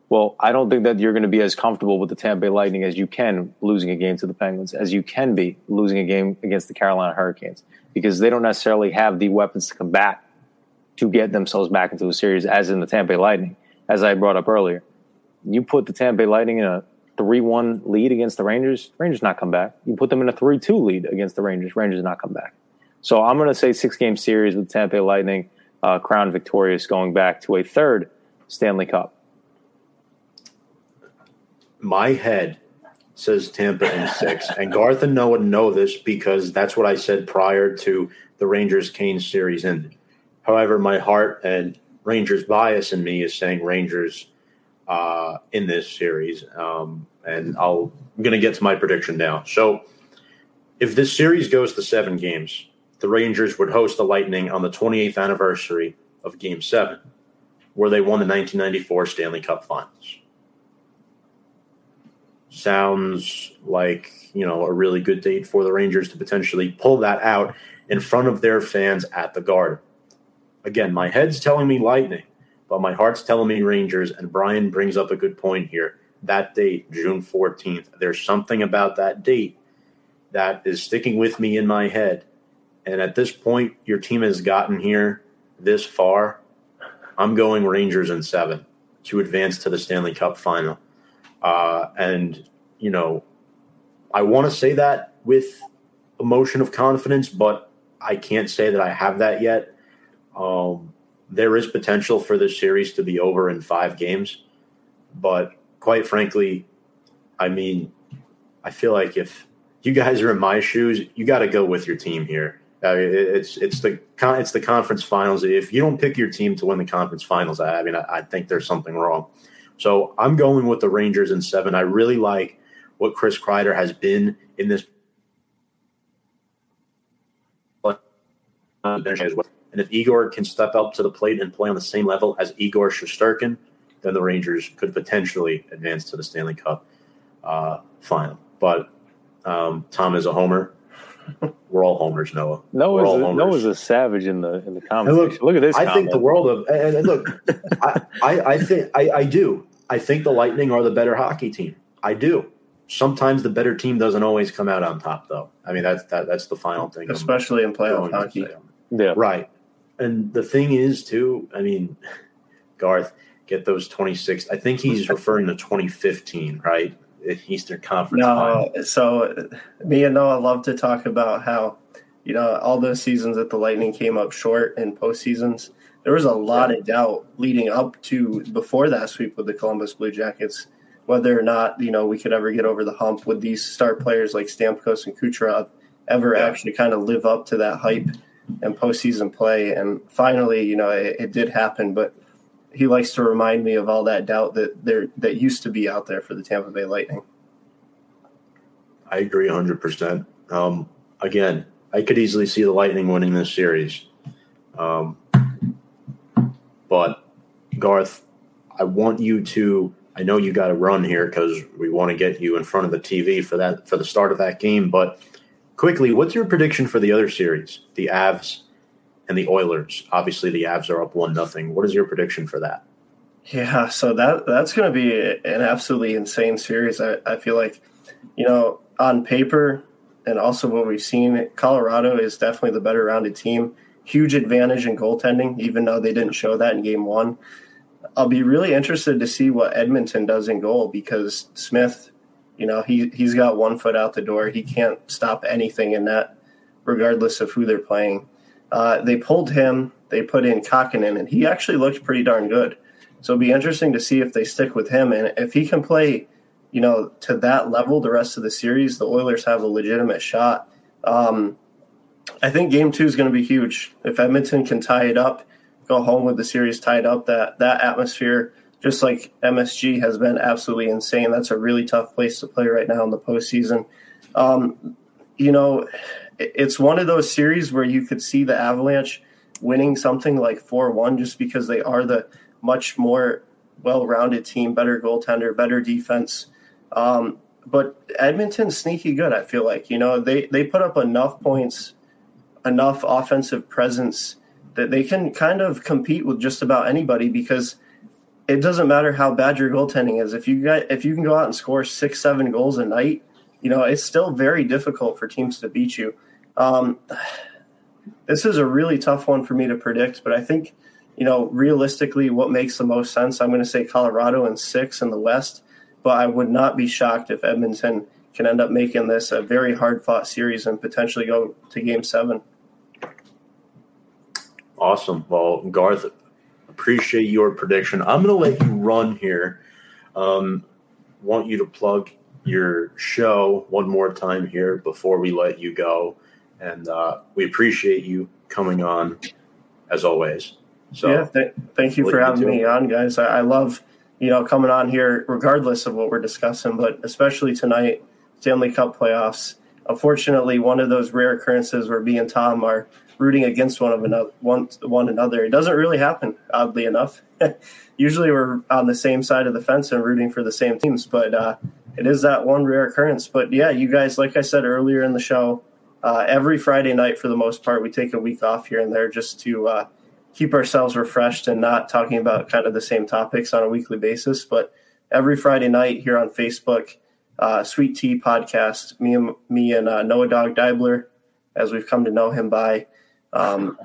Well, I don't think that you're going to be as comfortable with the Tampa Bay Lightning as you can losing a game to the Penguins, as you can be losing a game against the Carolina Hurricanes, because they don't necessarily have the weapons to combat to get themselves back into a series, as in the Tampa Bay Lightning, as I brought up earlier. You put the Tampa Bay Lightning in a 3 1 lead against the Rangers, Rangers not come back. You put them in a 3 2 lead against the Rangers, Rangers not come back. So I'm going to say six game series with Tampa Lightning, uh, crown victorious going back to a third Stanley Cup. My head says Tampa in six. and Garth and Noah know this because that's what I said prior to the Rangers Canes series ended. However, my heart and Rangers bias in me is saying Rangers uh, in this series. Um, and I'll, I'm going to get to my prediction now. So, if this series goes to seven games, the Rangers would host the Lightning on the 28th anniversary of Game 7, where they won the 1994 Stanley Cup Finals. Sounds like, you know, a really good date for the Rangers to potentially pull that out in front of their fans at the Garden. Again, my head's telling me Lightning, but my heart's telling me Rangers, and Brian brings up a good point here. That date, June 14th, there's something about that date that is sticking with me in my head. And at this point, your team has gotten here this far. I'm going Rangers in seven to advance to the Stanley Cup final. Uh, and, you know, I want to say that with emotion of confidence, but I can't say that I have that yet. Um, there is potential for this series to be over in five games, but quite frankly, I mean, I feel like if you guys are in my shoes, you got to go with your team here. It's it's the it's the conference finals. If you don't pick your team to win the conference finals, I, I mean, I, I think there's something wrong. So I'm going with the Rangers in seven. I really like what Chris Kreider has been in this. Uh, And if Igor can step up to the plate and play on the same level as Igor Shesterkin, then the Rangers could potentially advance to the Stanley Cup uh, final. But um, Tom is a homer. (laughs) We're all homers, Noah. Noah's, a, Noah's a savage in the in the comments. Look, look, at this. I comment. think the world of and, and look, (laughs) I, I, I think I, I do. I think the Lightning are the better hockey team. I do. Sometimes the better team doesn't always come out on top, though. I mean, that's that, that's the final thing. Especially I'm in playoff hockey. Yeah. Right. And the thing is, too. I mean, Garth, get those 26. I think he's (laughs) referring to 2015, right? Eastern Conference. No, final. so me and Noah love to talk about how you know all those seasons that the Lightning came up short in postseasons. There was a lot yeah. of doubt leading up to before that sweep with the Columbus Blue Jackets whether or not you know we could ever get over the hump with these star players like Stamkos and Kucherov ever yeah. actually kind of live up to that hype and postseason play. And finally, you know, it, it, did happen. But he likes to remind me of all that doubt that there that used to be out there for the Tampa Bay Lightning. I agree 100. Um, percent Again, I could easily see the Lightning winning this series. Um, but Garth, I want you to I know you got to run here because we want to get you in front of the TV for that for the start of that game. But quickly, what's your prediction for the other series, the Avs and the Oilers? Obviously, the Avs are up one nothing. What is your prediction for that? Yeah, so that that's going to be an absolutely insane series. I, I feel like, you know, on paper and also what we've seen, Colorado is definitely the better rounded team. Huge advantage in goaltending, even though they didn't show that in game one. I'll be really interested to see what Edmonton does in goal because Smith, you know, he he's got one foot out the door. He can't stop anything in that, regardless of who they're playing. Uh, they pulled him. They put in Kahkonen, and he actually looked pretty darn good. So it'll be interesting to see if they stick with him and if he can play, you know, to that level the rest of the series. The Oilers have a legitimate shot. Um, I think Game Two is going to be huge. If Edmonton can tie it up go home with the series tied up. That that atmosphere, just like MSG, has been absolutely insane. That's a really tough place to play right now in the postseason. Um, you know, it's one of those series where you could see the Avalanche winning something like four one, just because they are the much more well-rounded team, better goaltender, better defense. Um, but Edmonton's sneaky good. I feel like you know they they put up enough points, enough offensive presence that they can kind of compete with just about anybody because it doesn't matter how bad your goaltending is. If you got if you can go out and score six, seven goals a night, you know it's still very difficult for teams to beat you. Um, this is a really tough one for me to predict, but I think you know realistically, what makes the most sense? I'm going to say Colorado and six in the West, but I would not be shocked if Edmonton can end up making this a very hard fought series and potentially go to Game Seven. Awesome. Well, Garth, appreciate your prediction. I'm going to let you run here. Um, want you to plug your show one more time here before we let you go. And uh, we appreciate you coming on as always. So, yeah, th- thank you for having me on, guys. I-, I love you know coming on here, regardless of what we're discussing, but especially tonight, Stanley Cup playoffs. Unfortunately, one of those rare occurrences where me and Tom are rooting against one of another one one another. It doesn't really happen, oddly enough. (laughs) Usually, we're on the same side of the fence and rooting for the same teams, but uh, it is that one rare occurrence. But yeah, you guys, like I said earlier in the show, uh, every Friday night for the most part, we take a week off here and there just to uh, keep ourselves refreshed and not talking about kind of the same topics on a weekly basis. But every Friday night here on Facebook, uh, Sweet Tea Podcast, me and me and uh, Noah Dog Deibler, as we've come to know him by. Um,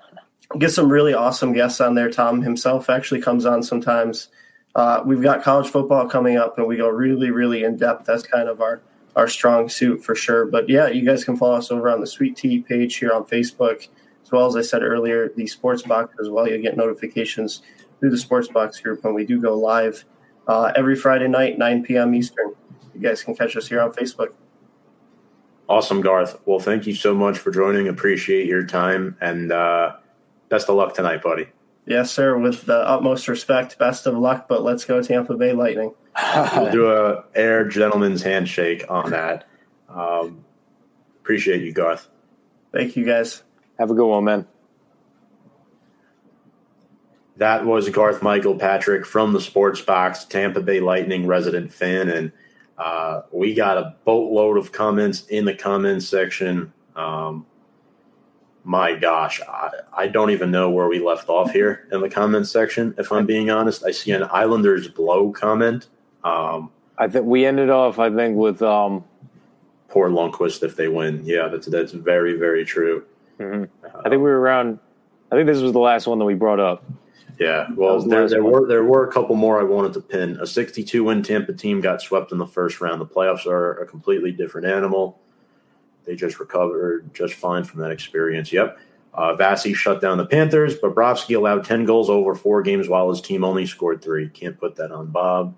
get some really awesome guests on there. Tom himself actually comes on sometimes. Uh, we've got college football coming up, and we go really, really in depth. That's kind of our our strong suit for sure. But yeah, you guys can follow us over on the Sweet Tea page here on Facebook, as well as I said earlier, the Sports Box as well. You'll get notifications through the Sports Box group when we do go live uh, every Friday night, 9 p.m. Eastern. You guys can catch us here on Facebook. Awesome, Garth. Well, thank you so much for joining. Appreciate your time and uh, best of luck tonight, buddy. Yes, sir. With the utmost respect, best of luck. But let's go Tampa Bay Lightning. (laughs) we'll do a air gentleman's handshake on that. Um, appreciate you, Garth. Thank you, guys. Have a good one, man. That was Garth Michael Patrick from the Sports Box, Tampa Bay Lightning resident fan, and uh, we got a boatload of comments in the comments section. Um, my gosh, I, I, don't even know where we left off here in the comments section. If I'm being honest, I see an Islanders blow comment. Um, I think we ended off. I think with um, poor Lundqvist if they win. Yeah, that's that's very very true. Mm-hmm. Uh, I think we were around. I think this was the last one that we brought up. Yeah, well, there, there were there were a couple more I wanted to pin. A 62 win Tampa team got swept in the first round. The playoffs are a completely different animal. They just recovered just fine from that experience. Yep. Uh, Vasi shut down the Panthers. Bobrovsky allowed 10 goals over four games while his team only scored three. Can't put that on Bob.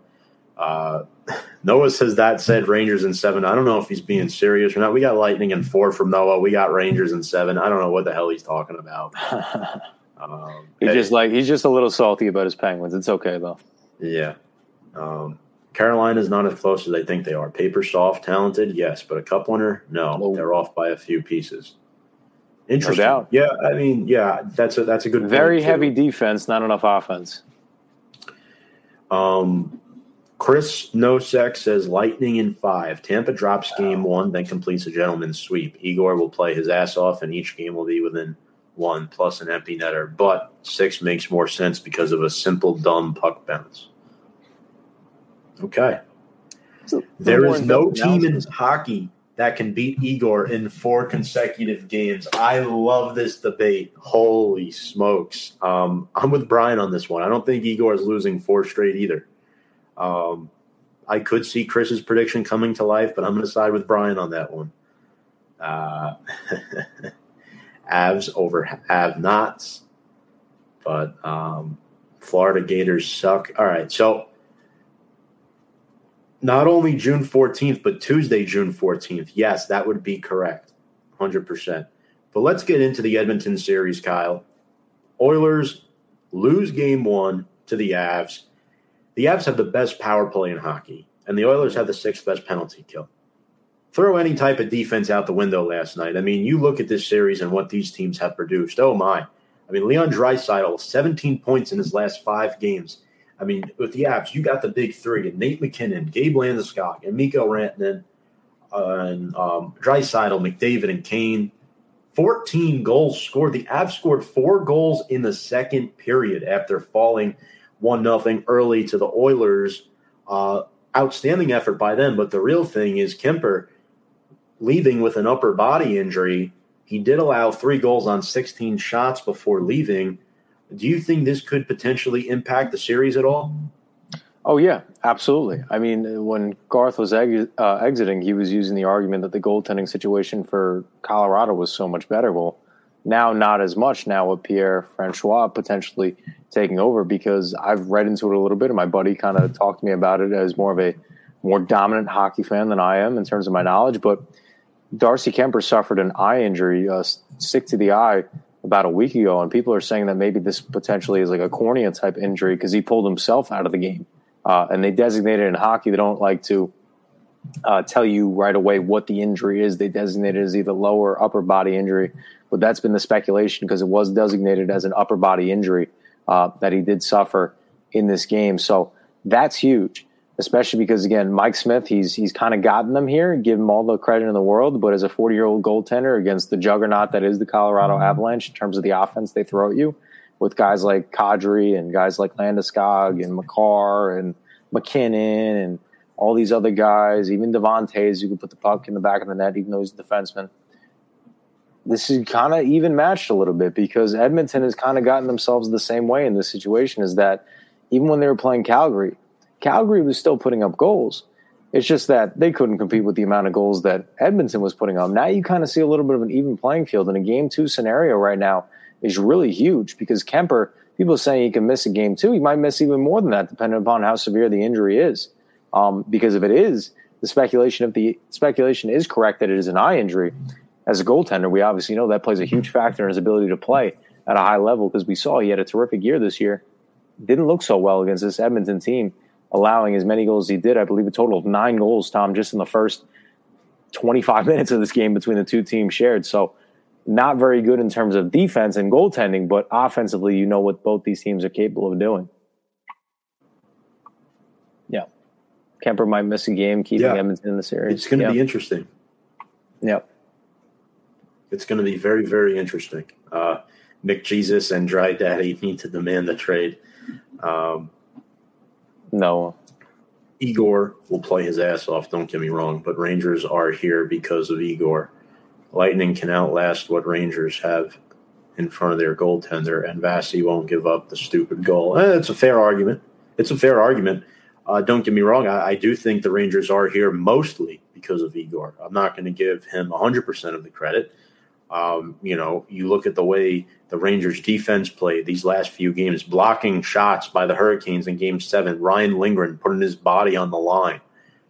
Uh, (laughs) Noah says that said Rangers in seven. I don't know if he's being serious or not. We got Lightning in four from Noah. We got Rangers in seven. I don't know what the hell he's talking about. (laughs) um, he's hey, just like he's just a little salty about his Penguins. It's okay though. Yeah. Um, Carolina's not as close as they think they are. Paper soft, talented, yes, but a cup winner, no. Oh. They're off by a few pieces. Interesting. No yeah, I mean, yeah, that's a that's a good. Very heavy defense, not enough offense. Um, Chris Nosek says Lightning in five. Tampa drops game one, then completes a gentleman's sweep. Igor will play his ass off, and each game will be within one plus an empty netter. But six makes more sense because of a simple dumb puck bounce. Okay. So, there is no team in hockey that can beat Igor in four consecutive games. I love this debate. Holy smokes. Um, I'm with Brian on this one. I don't think Igor is losing four straight either. Um, I could see Chris's prediction coming to life, but I'm going to side with Brian on that one. Uh, (laughs) Avs over Av Nots, but um, Florida Gators suck. All right, so not only June 14th, but Tuesday, June 14th. Yes, that would be correct. 100%. But let's get into the Edmonton series, Kyle. Oilers lose game one to the Avs. The Avs have the best power play in hockey, and the Oilers have the sixth best penalty kill. Throw any type of defense out the window last night. I mean, you look at this series and what these teams have produced. Oh, my. I mean, Leon Draisaitl, 17 points in his last five games. I mean, with the Avs, you got the big three: and Nate MacKinnon, Gabe Landeskog, and Mikko Rantanen, uh, and um, McDavid, and Kane. 14 goals scored. The Avs scored four goals in the second period after falling one nothing early to the Oilers. Uh, outstanding effort by them. But the real thing is Kuemper leaving with an upper body injury. He did allow three goals on 16 shots before leaving. Do you think this could potentially impact the series at all? Oh yeah, absolutely. I mean, when Garth was ex- uh, exiting, he was using the argument that the goaltending situation for Colorado was so much better. Well, now not as much. Now with Pierre Francois potentially taking over, because I've read into it a little bit, and my buddy kind of talked to me about it as more of a more dominant hockey fan than I am in terms of my knowledge. But Darcy Kuemper suffered an eye injury, uh, stick to the eye, about a week ago, and people are saying that maybe this potentially is like a cornea type injury because he pulled himself out of the game. Uh, and they designated in hockey, they don't like to uh, tell you right away what the injury is. They designate it as either lower or upper body injury, but that's been the speculation because it was designated as an upper body injury uh, that he did suffer in this game. So that's huge especially because again, Mike Smith, he's he's kind of gotten them here, give him all the credit in the world. But as a 40 year old goaltender against the juggernaut that is the Colorado mm-hmm. Avalanche in terms of the offense they throw at you, with guys like Kadri and guys like Landeskog and Makar and MacKinnon and all these other guys, even Devon Toews who can put the puck in the back of the net, even though he's a defenseman. This is kind of even matched a little bit because Edmonton has kind of gotten themselves the same way in this situation. Is that even when they were playing Calgary, Calgary was still putting up goals. It's just that they couldn't compete with the amount of goals that Edmonton was putting up. Now you kind of see a little bit of an even playing field, and a game two scenario right now is really huge because Kuemper, people are saying he can miss a game two. He might miss even more than that, depending upon how severe the injury is. Um, because if it is, the speculation if the speculation is correct that it is an eye injury, as a goaltender, we obviously know that plays a huge factor in his ability to play at a high level because we saw he had a terrific year this year. Didn't look so well against this Edmonton team, allowing as many goals as he did. I believe a total of nine goals, Tom, just in the first 25 (laughs) minutes of this game between the two teams shared. So, not very good in terms of defense and goaltending, but offensively, you know what both these teams are capable of doing. Yeah. Kuemper might miss a game, keeping yeah. Edmonton in the series. It's going to yeah. be interesting. Yep. It's going to be very, very interesting. Uh, Nick Jesus and Dry Daddy need to demand the trade. Um, no. Igor will play his ass off, don't get me wrong, but Rangers are here because of Igor. Lightning can outlast what Rangers have in front of their goaltender, and Vasi won't give up the stupid goal. Eh, it's a fair argument. It's a fair argument. Uh, don't get me wrong. I, I, do think the Rangers are here mostly because of Igor. I'm not going to give him 100% of the credit. Um, you know, you look at the way the Rangers defense played these last few games, blocking shots by the Hurricanes in game seven, Ryan Lindgren putting his body on the line.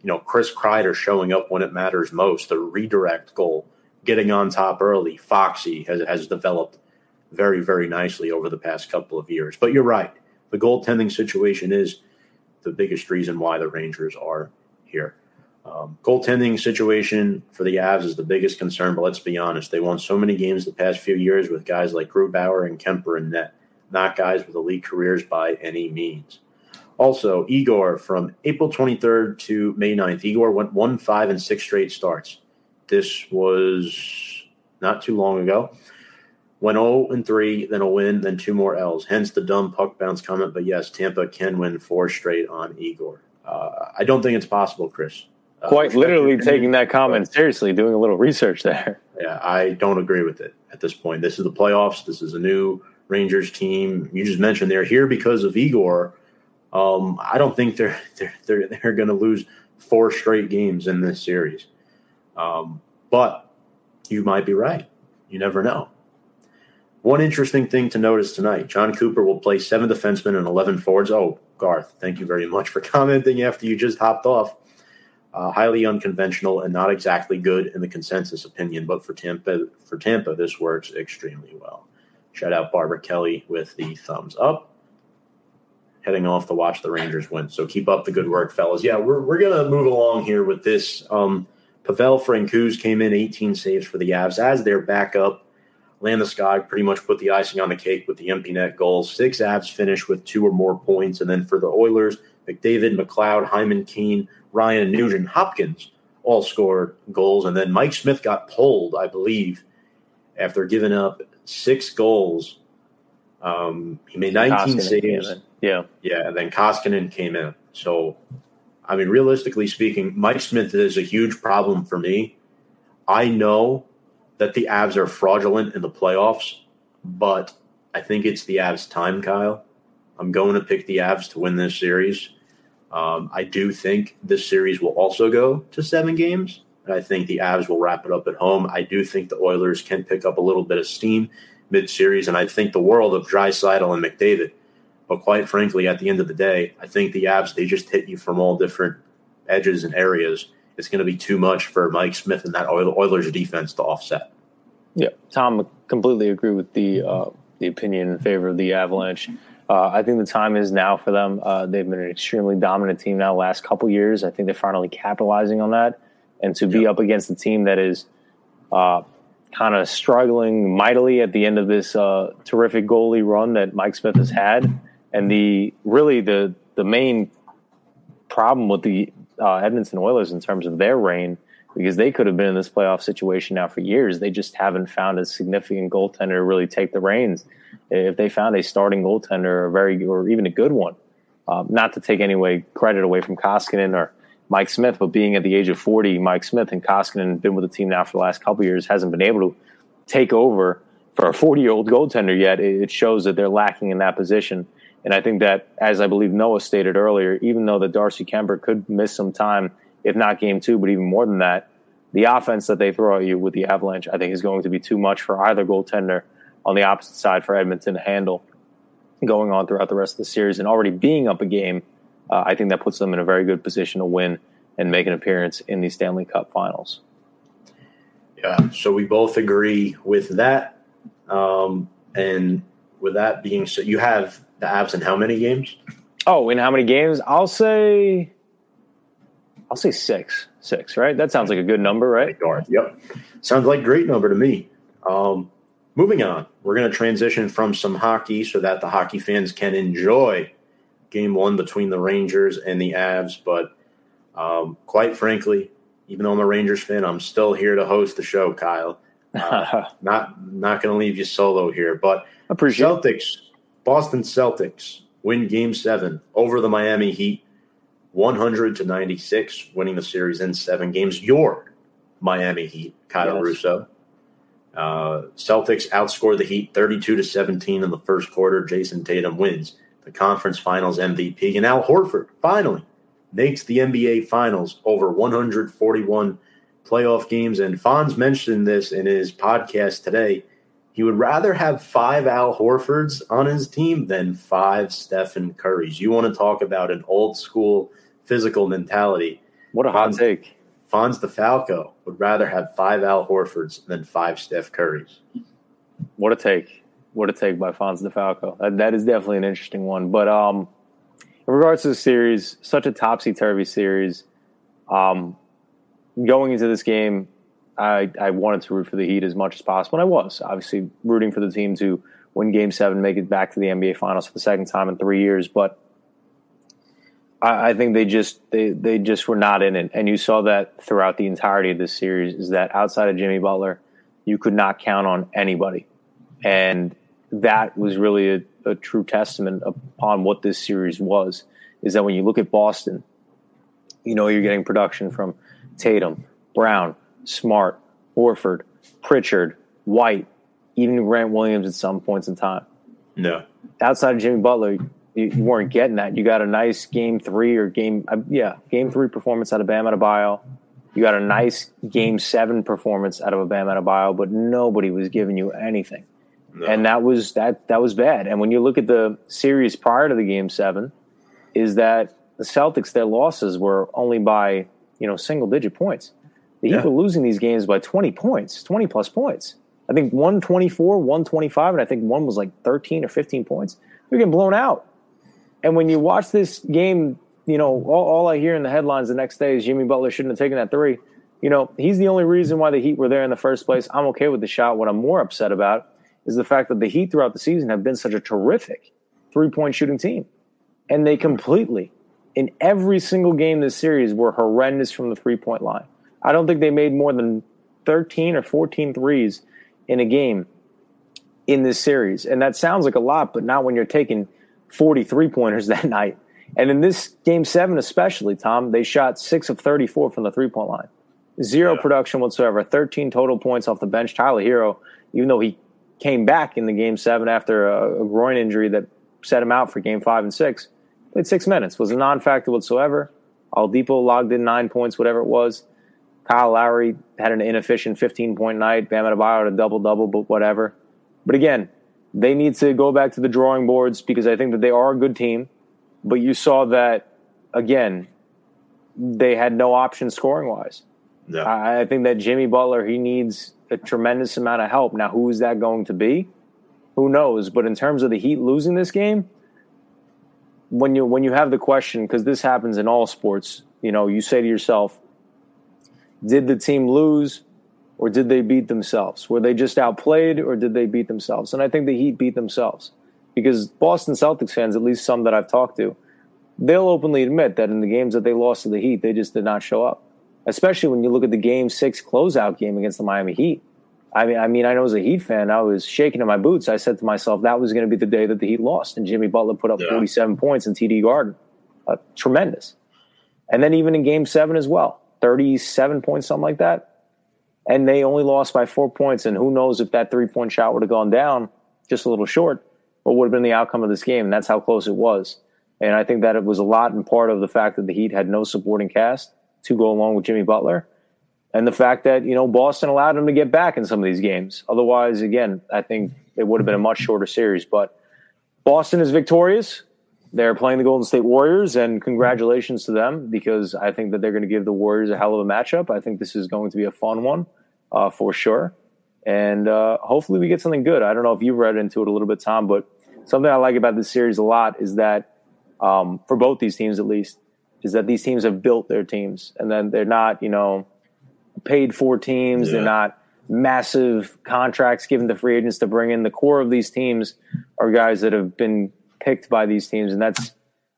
You know, Chris Kreider showing up when it matters most, the redirect goal, getting on top early. Foxy has, has developed very, very nicely over the past couple of years. But you're right. The goaltending situation is the biggest reason why the Rangers are here. Um, goaltending situation for the Avs is the biggest concern, but let's be honest. They won so many games the past few years with guys like Grubauer and Kuemper and net, not guys with elite careers by any means. Also, Igor from April 23rd to May 9th, Igor went 1 5 and 6 straight starts. This was not too long ago. Went 0 and 3, then a win, then two more L's. Hence the dumb puck bounce comment. But yes, Tampa can win four straight on Igor. Uh, I don't think it's possible, Chris. Quite literally taking that comment seriously, doing a little research there. Yeah, I don't agree with it at this point. This is the playoffs. This is a new Rangers team. You just mentioned they're here because of Igor. Um, I don't think they're (laughs) they're they're, they're going to lose four straight games in this series. Um, but you might be right. You never know. One interesting thing to notice tonight: John Cooper will play seven defensemen and eleven forwards. Oh, Garth, thank you very much for commenting after you just hopped off. Uh, highly unconventional and not exactly good in the consensus opinion, but for Tampa, for Tampa, this works extremely well. Shout out Barbara Kelly with the thumbs up. Heading off to watch the Rangers win. So keep up the good work, fellas. Yeah, we're, we're going to move along here with this. Um, Pavel Francouz came in 18 saves for the Avs as their backup. Landeskog pretty much put the icing on the cake with the empty net goals. Six Avs finished with two or more points. And then for the Oilers, McDavid, McLeod, Hyman, Kane, Ryan Nugent Hopkins all scored goals. And then Mike Smith got pulled, I believe, after giving up six goals. Um, he made 19 Koskinen saves. Yeah. Yeah. And then Koskinen came in. So, I mean, realistically speaking, Mike Smith is a huge problem for me. I know that the Avs are fraudulent in the playoffs, but I think it's the Avs' time, Kyle. I'm going to pick the Avs to win this series. Um, I do think this series will also go to seven games. And I think the Avs will wrap it up at home. I do think the Oilers can pick up a little bit of steam mid series. And I think the world of Draisaitl and McDavid. But quite frankly, at the end of the day, I think the Avs, they just hit you from all different edges and areas. It's going to be too much for Mike Smith and that Oilers defense to offset. Yeah, Tom, completely agree with the uh, the opinion in favor of the Avalanche. Uh, I think the time is now for them. Uh, they've been an extremely dominant team now last couple years. I think they're finally capitalizing on that, and to be up against a team that is uh, kind of struggling mightily at the end of this uh, terrific goalie run that Mike Smith has had, and the really the the main problem with the uh, Edmonton Oilers in terms of their reign because they could have been in this playoff situation now for years. They just haven't found a significant goaltender to really take the reins. If they found a starting goaltender, a very or even a good one, um, not to take any way credit away from Koskinen or Mike Smith, but being at the age of forty, Mike Smith and Koskinen been with the team now for the last couple years, hasn't been able to take over for a forty-year-old goaltender yet. It shows that they're lacking in that position. And I think that, as I believe Noah stated earlier, even though the Darcy Kuemper could miss some time if not game two, but even more than that, the offense that they throw at you with the Avalanche, I think, is going to be too much for either goaltender on the opposite side for Edmonton to handle going on throughout the rest of the series. And already being up a game, uh, I think that puts them in a very good position to win and make an appearance in the Stanley Cup Finals. Yeah, so we both agree with that. Um, and with that being said, you have the Avs in how many games? Oh, in how many games? I'll say, I'll say six. Six, right? That sounds like a good number, right? Yep, sounds like great number to me. Um, moving on, we're going to transition from some hockey so that the hockey fans can enjoy Game One between the Rangers and the Avs. But um, quite frankly, even though I'm a Rangers fan, I'm still here to host the show, Kyle. Uh, (laughs) not not going to leave you solo here, but Appreciate Celtics, Boston Celtics win Game Seven over the Miami Heat, 100 to 96, winning the series in seven games. Your Miami Heat, Kyle Yes. Russo. Uh, Celtics outscored the Heat 32 to 17 in the first quarter. Jayson Tatum wins the conference finals MVP. And Al Horford finally makes the NBA finals over 141 playoff games. And Fonz mentioned this in his podcast today. He would rather have five Al Horfords on his team than five Stephen Currys. You want to talk about an old school physical mentality. What a hot take. Fonz DeFalco would rather have five Al Horfords than five Steph Currys. What a take. What a take by Fonz DeFalco. That, that is definitely an interesting one. But um, in regards to the series, such a topsy turvy series. Um, going into this game, I, I wanted to root for the Heat as much as possible. And I was obviously rooting for the team to win game seven, make it back to the NBA Finals for the second time in three years. But I, I think they just they they just were not in it. And you saw that throughout the entirety of this series is that outside of Jimmy Butler, you could not count on anybody. And that was really a, a true testament upon what this series was. Is that when you look at Boston, you know you're getting production from Tatum, Brown, Smart, Horford, Pritchard, White, even Grant Williams at some points in time. No. Outside of Jimmy Butler, you, you weren't getting that. You got a nice game three or game, uh, yeah, game three performance out of Bam Adebayo. You got a nice game seven performance out of a Bam Adebayo, but nobody was giving you anything no. and that was that that was bad. And when you look at the series prior to the game seven, is that the Celtics their losses were only by you know single digit points. The Heat were losing these games by twenty points, twenty plus points. I think one twenty four, one twenty five, and I think one was like thirteen or fifteen points. They're getting blown out. And when you watch this game, you know all, all I hear in the headlines the next day is Jimmy Butler shouldn't have taken that three. You know he's the only reason why the Heat were there in the first place. I'm okay with the shot. What I'm more upset about is the fact that the Heat throughout the season have been such a terrific three point shooting team. And they completely, in every single game this series, were horrendous from the three point line. I don't think they made more than 13 or 14 threes in a game in this series. And that sounds like a lot, but not when you're taking 43 pointers (laughs) that night. And in this game seven, especially, Tom, they shot six of 34 from the three point line. Zero Yeah. production whatsoever. 13 total points off the bench. Tyler Herro, even though he came back in the game seven after a, a groin injury that set him out for game five and six, played six minutes, was a non factor whatsoever. Oladipo logged in nine points, whatever it was. Kyle Lowry had an inefficient 15 point night. Bam Adebayo had a double double, but whatever. But again, they need to go back to the drawing boards because I think that they are a good team. But you saw that again, they had no option scoring wise. no. I I think that Jimmy Butler he needs a tremendous amount of help. Now, who is that going to be? Who knows? But in terms of the Heat losing this game, when you when you have the question, because this happens in all sports, you know, you say to yourself, did the team lose or did they beat themselves? Were they just outplayed or did they beat themselves? And I think the Heat beat themselves because Boston Celtics fans, at least some that I've talked to, they'll openly admit that in the games that they lost to the Heat, they just did not show up. Especially when you look at the Game Six closeout game against the Miami Heat. I mean, I mean, I know as a Heat fan, I was shaking in my boots. I said to myself, that was going to be the day that the Heat lost, and Jimmy Butler put up Yeah. 47 points in TD Garden, uh, tremendous. And then even in Game Seven as well, 37 points, something like that. And they only lost by four points. And who knows if that three point shot would have gone down just a little short, what would have been the outcome of this game? And that's how close it was. And I think that it was a lot in part of the fact that the Heat had no supporting cast to go along with Jimmy Butler. And the fact that, you know, Boston allowed him to get back in some of these games. Otherwise, again, I think it would have been a much shorter series. But Boston is victorious. they're playing the Golden State Warriors, and congratulations to them because I think that they're going to give the Warriors a hell of a matchup. I think this is going to be a fun one uh, for sure, and uh, hopefully we get something good. I don't know if you've read into it a little bit, Tom, but something I like about this series a lot is that um, for both these teams, at least, is that these teams have built their teams, and then they're not, you know, paid for teams. Yeah. They're not massive contracts given to free agents to bring in. The core of these teams are guys that have been picked by these teams, and that's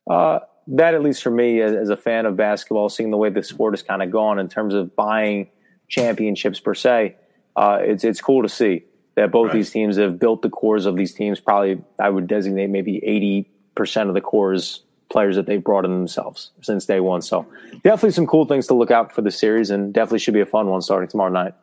uh, that at least for me as, as, a fan of basketball, seeing the way the sport has kind of gone in terms of buying championships per se. Uh, it's it's cool to see that both right. these teams have built the cores of these teams. Probably, I would designate maybe eighty percent of the cores players that they've brought in themselves since day one. So definitely some cool things to look out for the series, and definitely should be a fun one starting tomorrow night.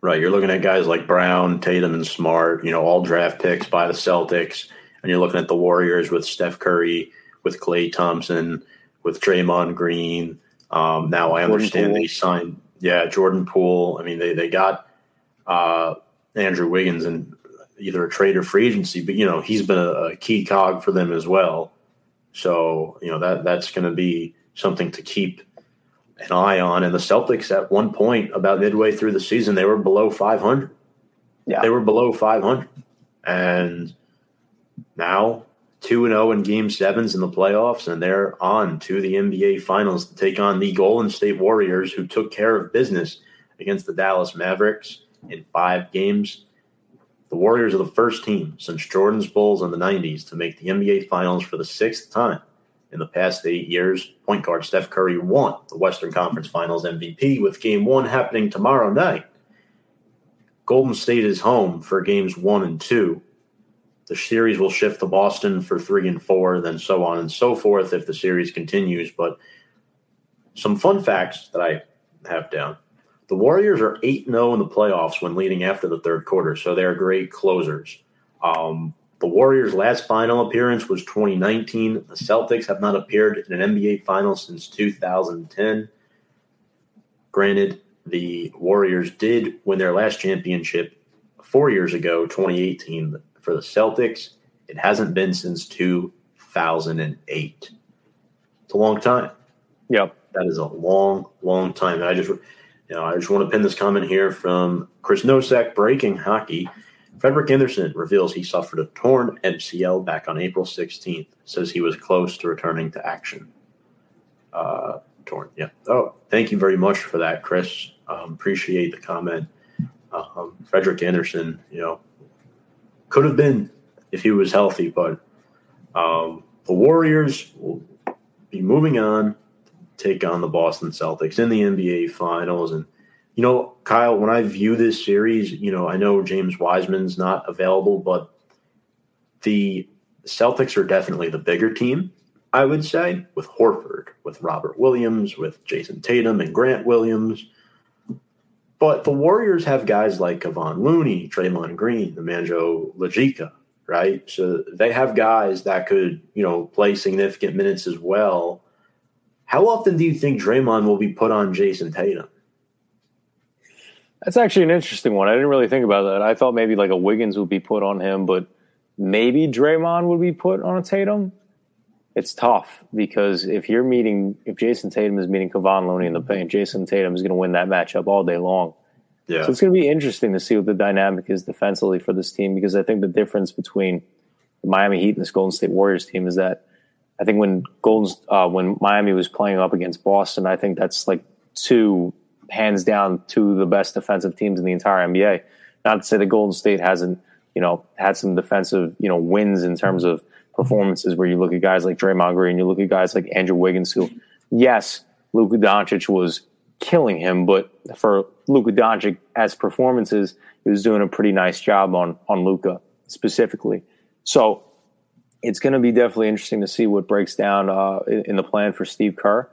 Right, you're looking at guys like Brown, Tatum, and Smart. You know, all draft picks by the Celtics and you're looking at the Warriors with Steph Curry, with Klay Thompson, with Draymond Green. Um, now I understand they signed, yeah, Jordan Poole. I mean, they they got uh, Andrew Wiggins and either a trade or free agency, but you know he's been a, a key cog for them as well. So you know that that's going to be something to keep an eye on. And the Celtics at one point, about midway through the season, they were below 500. Yeah, they were below 500, and now 2 0 in game sevens in the playoffs, and they're on to the NBA Finals to take on the Golden State Warriors, who took care of business against the Dallas Mavericks in five games. The Warriors are the first team since Jordan's Bulls in the 90s to make the NBA Finals for the sixth time in the past eight years. Point guard Steph Curry won the Western Conference Finals MVP with game one happening tomorrow night. Golden State is home for games one and two the series will shift to Boston for three and four, then so on and so forth if the series continues. But some fun facts that I have down. The Warriors are 8 0 in the playoffs when leading after the third quarter, so they're great closers. Um, the Warriors' last final appearance was 2019. The Celtics have not appeared in an NBA final since 2010. Granted, the Warriors did win their last championship four years ago, 2018 for the Celtics. It hasn't been since 2008. It's a long time. Yep. That is a long, long time. And I just, you know, I just want to pin this comment here from Chris Nosek, breaking hockey. Frederik Andersen reveals he suffered a torn MCL back on April 16th. Says he was close to returning to action. Uh, torn, yeah. Oh, thank you very much for that, Chris. Um, appreciate the comment. Um, Frederik Andersen, you know, could have been if he was healthy, but um, the Warriors will be moving on to take on the Boston Celtics in the NBA Finals. And, you know, Kyle, when I view this series, you know, I know James Wiseman's not available, but the Celtics are definitely the bigger team, I would say, with Horford, with Robert Williams, with Jayson Tatum and Grant Williams. But the Warriors have guys like Kevon Looney, Draymond Green, the Nemanja Bjelica, right? So they have guys that could, you know, play significant minutes as well. How often do you think Draymond will be put on Jayson Tatum? That's actually an interesting one. I didn't really think about that. I thought maybe like a Wiggins would be put on him, but maybe Draymond would be put on a Tatum. It's tough because if you're meeting, if Jayson Tatum is meeting Kevon Looney in the paint, Jayson Tatum is going to win that matchup all day long. Yeah. So it's going to be interesting to see what the dynamic is defensively for this team because I think the difference between the Miami Heat and this Golden State Warriors team is that I think when Golden uh, when Miami was playing up against Boston, I think that's like two hands down two the best defensive teams in the entire NBA. Not to say that Golden State hasn't you know had some defensive you know wins in terms of performances where you look at guys like Draymond Green, and you look at guys like Andrew Wiggins, who, yes, Luka Doncic was killing him, but for Luka Doncic as performances, he was doing a pretty nice job on on Luka specifically. So it's going to be definitely interesting to see what breaks down uh, in, in, the plan for Steve Kerr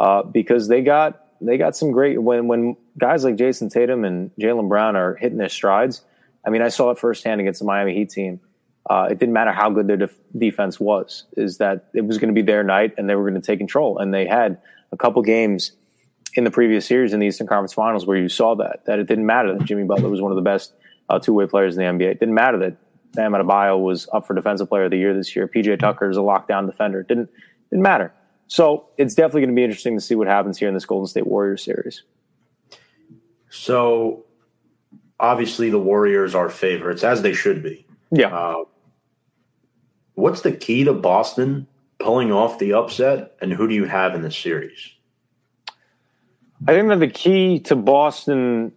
uh, because they got they got some great when when guys like Jayson Tatum and Jaylen Brown are hitting their strides. I mean, I saw it firsthand against the Miami Heat team uh, it didn't matter how good their def- defense was, is that it was going to be their night and they were going to take control. And they had a couple games in the previous series in the Eastern Conference Finals where you saw that, that it didn't matter that Jimmy Butler was one of the best uh, two way players in the NBA. It didn't matter that Bam Adebayo was up for Defensive Player of the Year this year. PJ Tucker is a lockdown defender. Didn't didn't matter. So it's definitely going to be interesting to see what happens here in this Golden State Warriors series. So obviously the Warriors are favorites, as they should be. Yeah. Uh, what's the key to Boston pulling off the upset, and who do you have in the series? I think that the key to Boston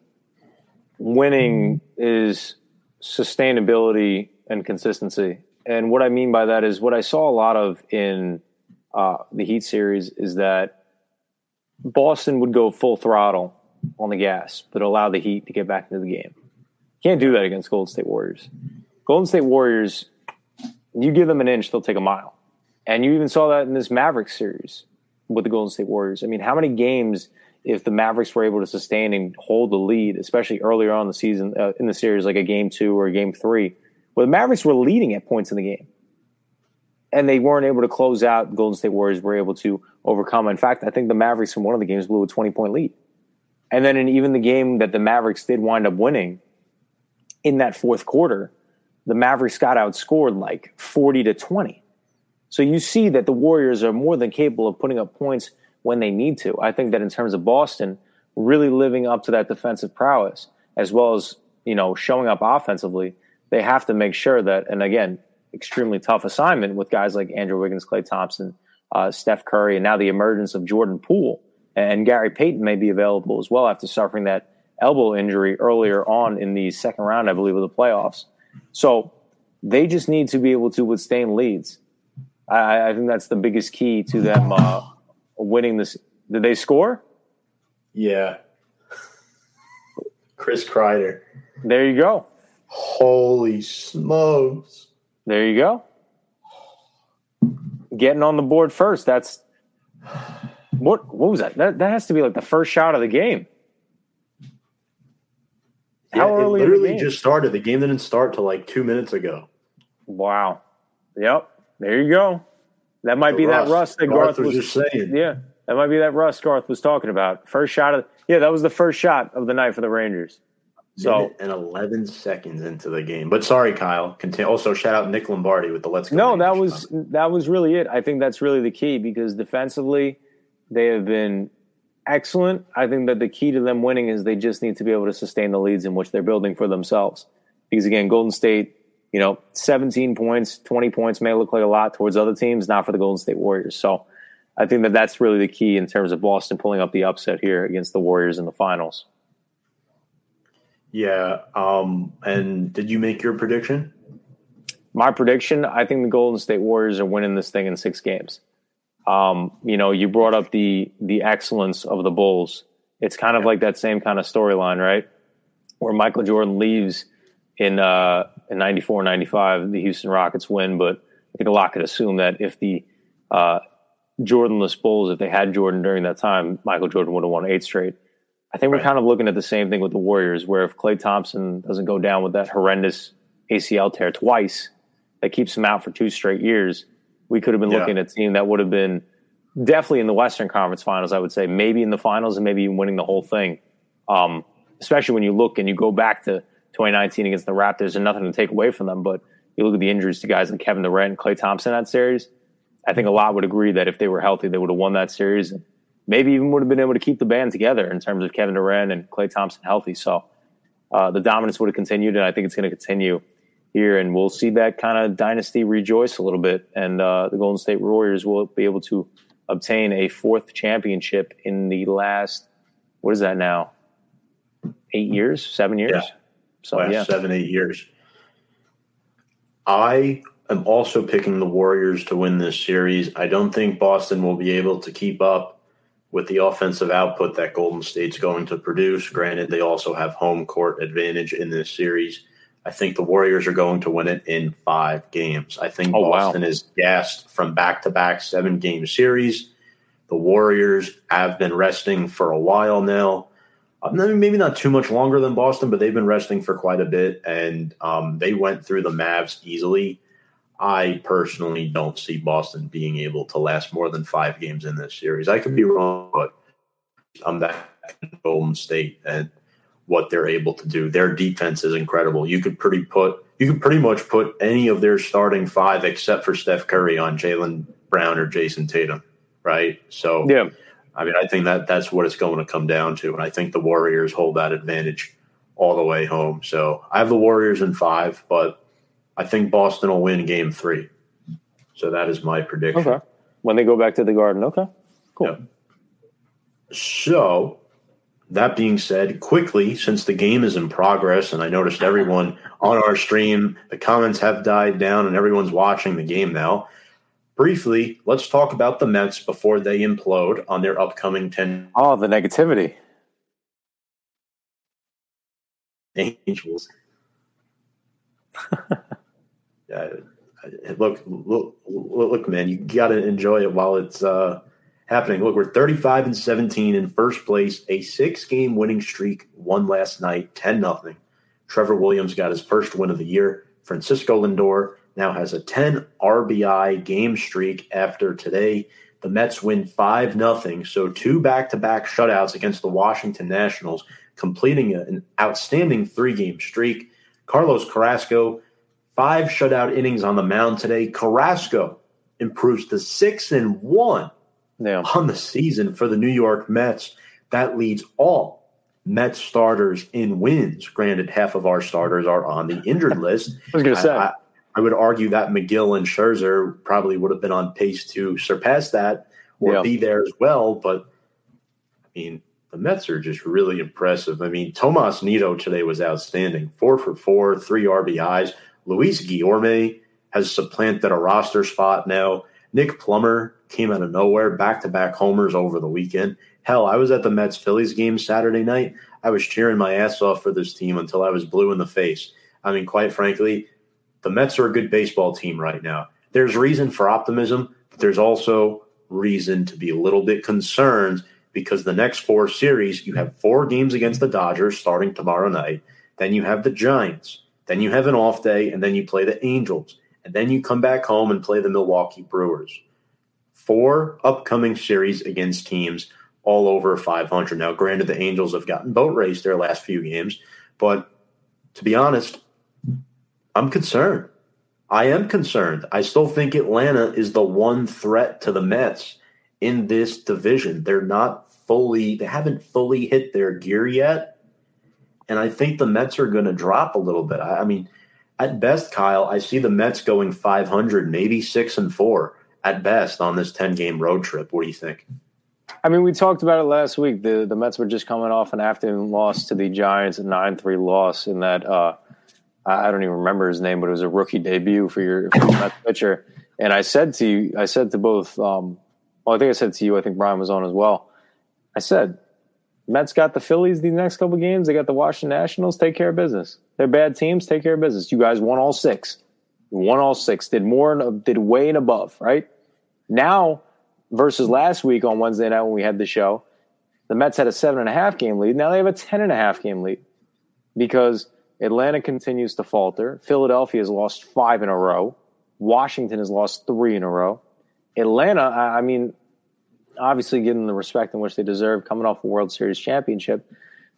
winning is sustainability and consistency. And what I mean by that is what I saw a lot of in uh, the Heat series is that Boston would go full throttle on the gas, but allow the Heat to get back into the game. Can't do that against Golden State Warriors. Golden State Warriors, you give them an inch, they'll take a mile. And you even saw that in this Mavericks series with the Golden State Warriors. I mean, how many games, if the Mavericks were able to sustain and hold the lead, especially earlier on in the season, uh, in the series, like a game two or a game three, where the Mavericks were leading at points in the game and they weren't able to close out. Golden State Warriors were able to overcome. In fact, I think the Mavericks from one of the games blew a 20 point lead. And then in even the game that the Mavericks did wind up winning in that fourth quarter, the Mavericks got outscored like 40 to 20. So you see that the Warriors are more than capable of putting up points when they need to. I think that in terms of Boston, really living up to that defensive prowess, as well as, you know, showing up offensively, they have to make sure that, and again, extremely tough assignment with guys like Andrew Wiggins, Klay Thompson, uh, Steph Curry, and now the emergence of Jordan Poole. And Gary Payton may be available as well after suffering that elbow injury earlier on in the second round, I believe, of the playoffs. So they just need to be able to withstand leads. I, I think that's the biggest key to them uh, winning this. Did they score? Yeah. Chris Kreider. There you go. Holy smokes. There you go. Getting on the board first. That's what what was that? That that has to be like the first shot of the game. How yeah, early? It literally just started. The game didn't start till like two minutes ago. Wow. Yep. There you go. That might the be rust. that rust that Garth, Garth was, was, just saying. Yeah, that might be that rust Garth was talking about. First shot of yeah, that was the first shot of the night for the Rangers. So and eleven seconds into the game. But sorry, Kyle. Continue. Also, shout out Nick Lombardi with the let's go. No, that was that was really it. I think that's really the key because defensively, they have been excellent. I think that the key to them winning is they just need to be able to sustain the leads in which they're building for themselves. Because again, Golden State, you know, 17 points, 20 points may look like a lot towards other teams, not for the Golden State Warriors. So I think that that's really the key in terms of Boston pulling up the upset here against the Warriors in the finals. Yeah. Um, and did you make your prediction? My prediction, I think the Golden State Warriors are winning this thing in six games. Um, you know, you brought up the the excellence of the Bulls. It's kind of like that same kind of storyline, right? Where Michael Jordan leaves in uh, in 94, 95, the Houston Rockets win, but I think a lot could assume that if the uh, Jordanless Bulls, if they had Jordan during that time, Michael Jordan would have won eight straight. I think we're kind of looking at the same thing with the Warriors, where if Klay Thompson doesn't go down with that horrendous ACL tear twice, that keeps him out for two straight years, we could have been yeah. looking at a team that would have been definitely in the Western Conference Finals. I would say maybe in the finals and maybe even winning the whole thing. Um, especially when you look and you go back to 2019 against the Raptors, and nothing to take away from them, but you look at the injuries to guys like Kevin Durant and Klay Thompson that series. I think a lot would agree that if they were healthy, they would have won that series. And maybe even would have been able to keep the band together in terms of Kevin Durant and Klay Thompson healthy. So uh, the dominance would have continued, and I think it's going to continue here. And we'll see that kind of dynasty rejoice a little bit, and uh, the Golden State Warriors will be able to obtain a fourth championship in the last what is that now? Eight years, seven years. Yeah. So last yeah, seven, eight years. I am also picking the Warriors to win this series. I don't think Boston will be able to keep up with the offensive output that Golden State's going to produce. Granted, they also have home court advantage in this series. I think the Warriors are going to win it in five games. I think oh, Boston wow. is gassed from back to back seven game series. The Warriors have been resting for a while now. Uh, maybe not too much longer than Boston, but they've been resting for quite a bit, and um, they went through the Mavs easily. I personally don't see Boston being able to last more than five games in this series. I could be wrong, but I'm that Golden State. And what they're able to do. Their defense is incredible. You could pretty put you could pretty much put any of their starting five except for Steph Curry on Jaylen Brown or Jayson Tatum, right? So Yeah. I mean, I think that that's what it's going to come down to, and I think the Warriors hold that advantage all the way home. So I have the Warriors in five, but I think Boston will win Game Three. So that is my prediction. Okay. When they go back to the Garden. Okay. Cool. Yeah. So, that being said, quickly, since the game is in progress, and I noticed everyone (laughs) on our stream, the comments have died down and everyone's watching the game now. Briefly, let's talk about the Mets before they implode on their upcoming 10 Oh, the negativity. Angels. (laughs) yeah, look, look, look, man, you got to enjoy it while it's uh, happening. Look, we're 35 and 17 in first place, a six game winning streak, won last night, 10 nothing. Trevor Williams got his first win of the year. Francisco Lindor now has a 10 RBI game streak after today. The Mets win 5 nothing, so two back to back shutouts against the Washington Nationals, completing an outstanding three game streak. Carlos Carrasco, five shutout innings on the mound today. Carrasco improves to 6 and 1 Yeah. on the season for the New York Mets. That leads all Mets starters in wins. Granted, half of our starters are on the injured (laughs) list. I was going to say. I, I, would argue that Megill and Scherzer probably would have been on pace to surpass that or Yeah. be there as well. But I mean, the Mets are just really impressive. I mean, Tomas Nido today was outstanding. Four for four, three RBIs. Luis Guillorme has supplanted a roster spot now. Nick Plummer came out of nowhere, back to back homers over the weekend. Hell, I was at the Mets Phillies game Saturday night. I was cheering my ass off for this team until I was blue in the face. I mean, quite frankly, the Mets are a good baseball team right now. There's reason for optimism, but there's also reason to be a little bit concerned because the next four series, you have four games against the Dodgers starting tomorrow night. Then you have the Giants. Then you have an off day, and then you play the Angels. And then you come back home and play the Milwaukee Brewers. Four upcoming series against teams all over 500. Now, granted, the Angels have gotten boat raced their last few games, but to be honest, I'm concerned. I am concerned. I still think Atlanta is the one threat to the Mets in this division. They're not fully, they haven't fully hit their gear yet. And I think the Mets are going to drop a little bit. I, I mean, at best, Kyle, I see the Mets going 500, maybe six and four at best on this 10 game road trip. What do you think? I mean, we talked about it last week. The the Mets were just coming off an afternoon loss to the Giants, a nine three loss in that uh, I don't even remember his name, but it was a rookie debut for your, for your Mets pitcher. And I said to you, I said to both, um, well, I think I said to you, I think Brian was on as well. I said, Mets got the Phillies these next couple games. They got the Washington Nationals. Take care of business. They're bad teams. Take care of business. You guys won all six. You won all six. Did more and did way and above. Right now versus last week on Wednesday night when we had the show, the Mets had a seven and a half game lead. Now they have a ten and a half game lead because Atlanta continues to falter. Philadelphia has lost five in a row. Washington has lost three in a row. Atlanta, I I mean, obviously getting the respect in which they deserve, coming off a World Series championship,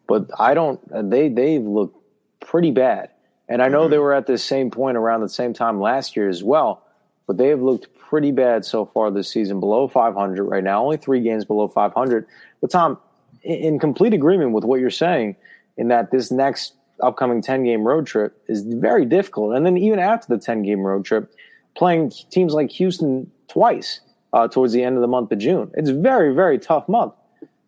but I don't. They they've looked pretty bad, and I know mm-hmm. they were at the same point around the same time last year as well. But they have looked pretty bad so far this season, below 500 right now. Only three games below 500. But Tom, in, in complete agreement with what you're saying, in that this next upcoming 10 game road trip is very difficult, and then even after the 10 game road trip, playing teams like Houston twice uh, towards the end of the month of June. It's very, very tough month.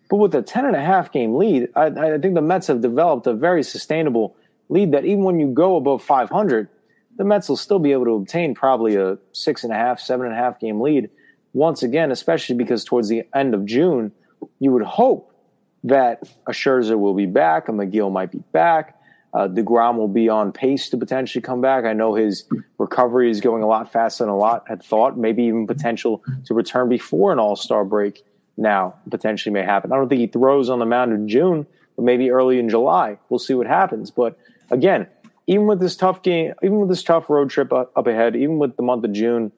But with a 10 and a half game lead, I, I think the Mets have developed a very sustainable lead that even when you go above 500, the Mets will still be able to obtain probably a six and a half, seven and a half game lead once again, especially because towards the end of June, you would hope that a Scherzer will be back, a Megill might be back, uh, DeGrom will be on pace to potentially come back. I know his recovery is going a lot faster than a lot had thought, maybe even potential to return before an all star break now potentially may happen. I don't think he throws on the mound in June, but maybe early in July. We'll see what happens. But again, even with this tough game, even with this tough road trip up, up ahead, even with the month of June,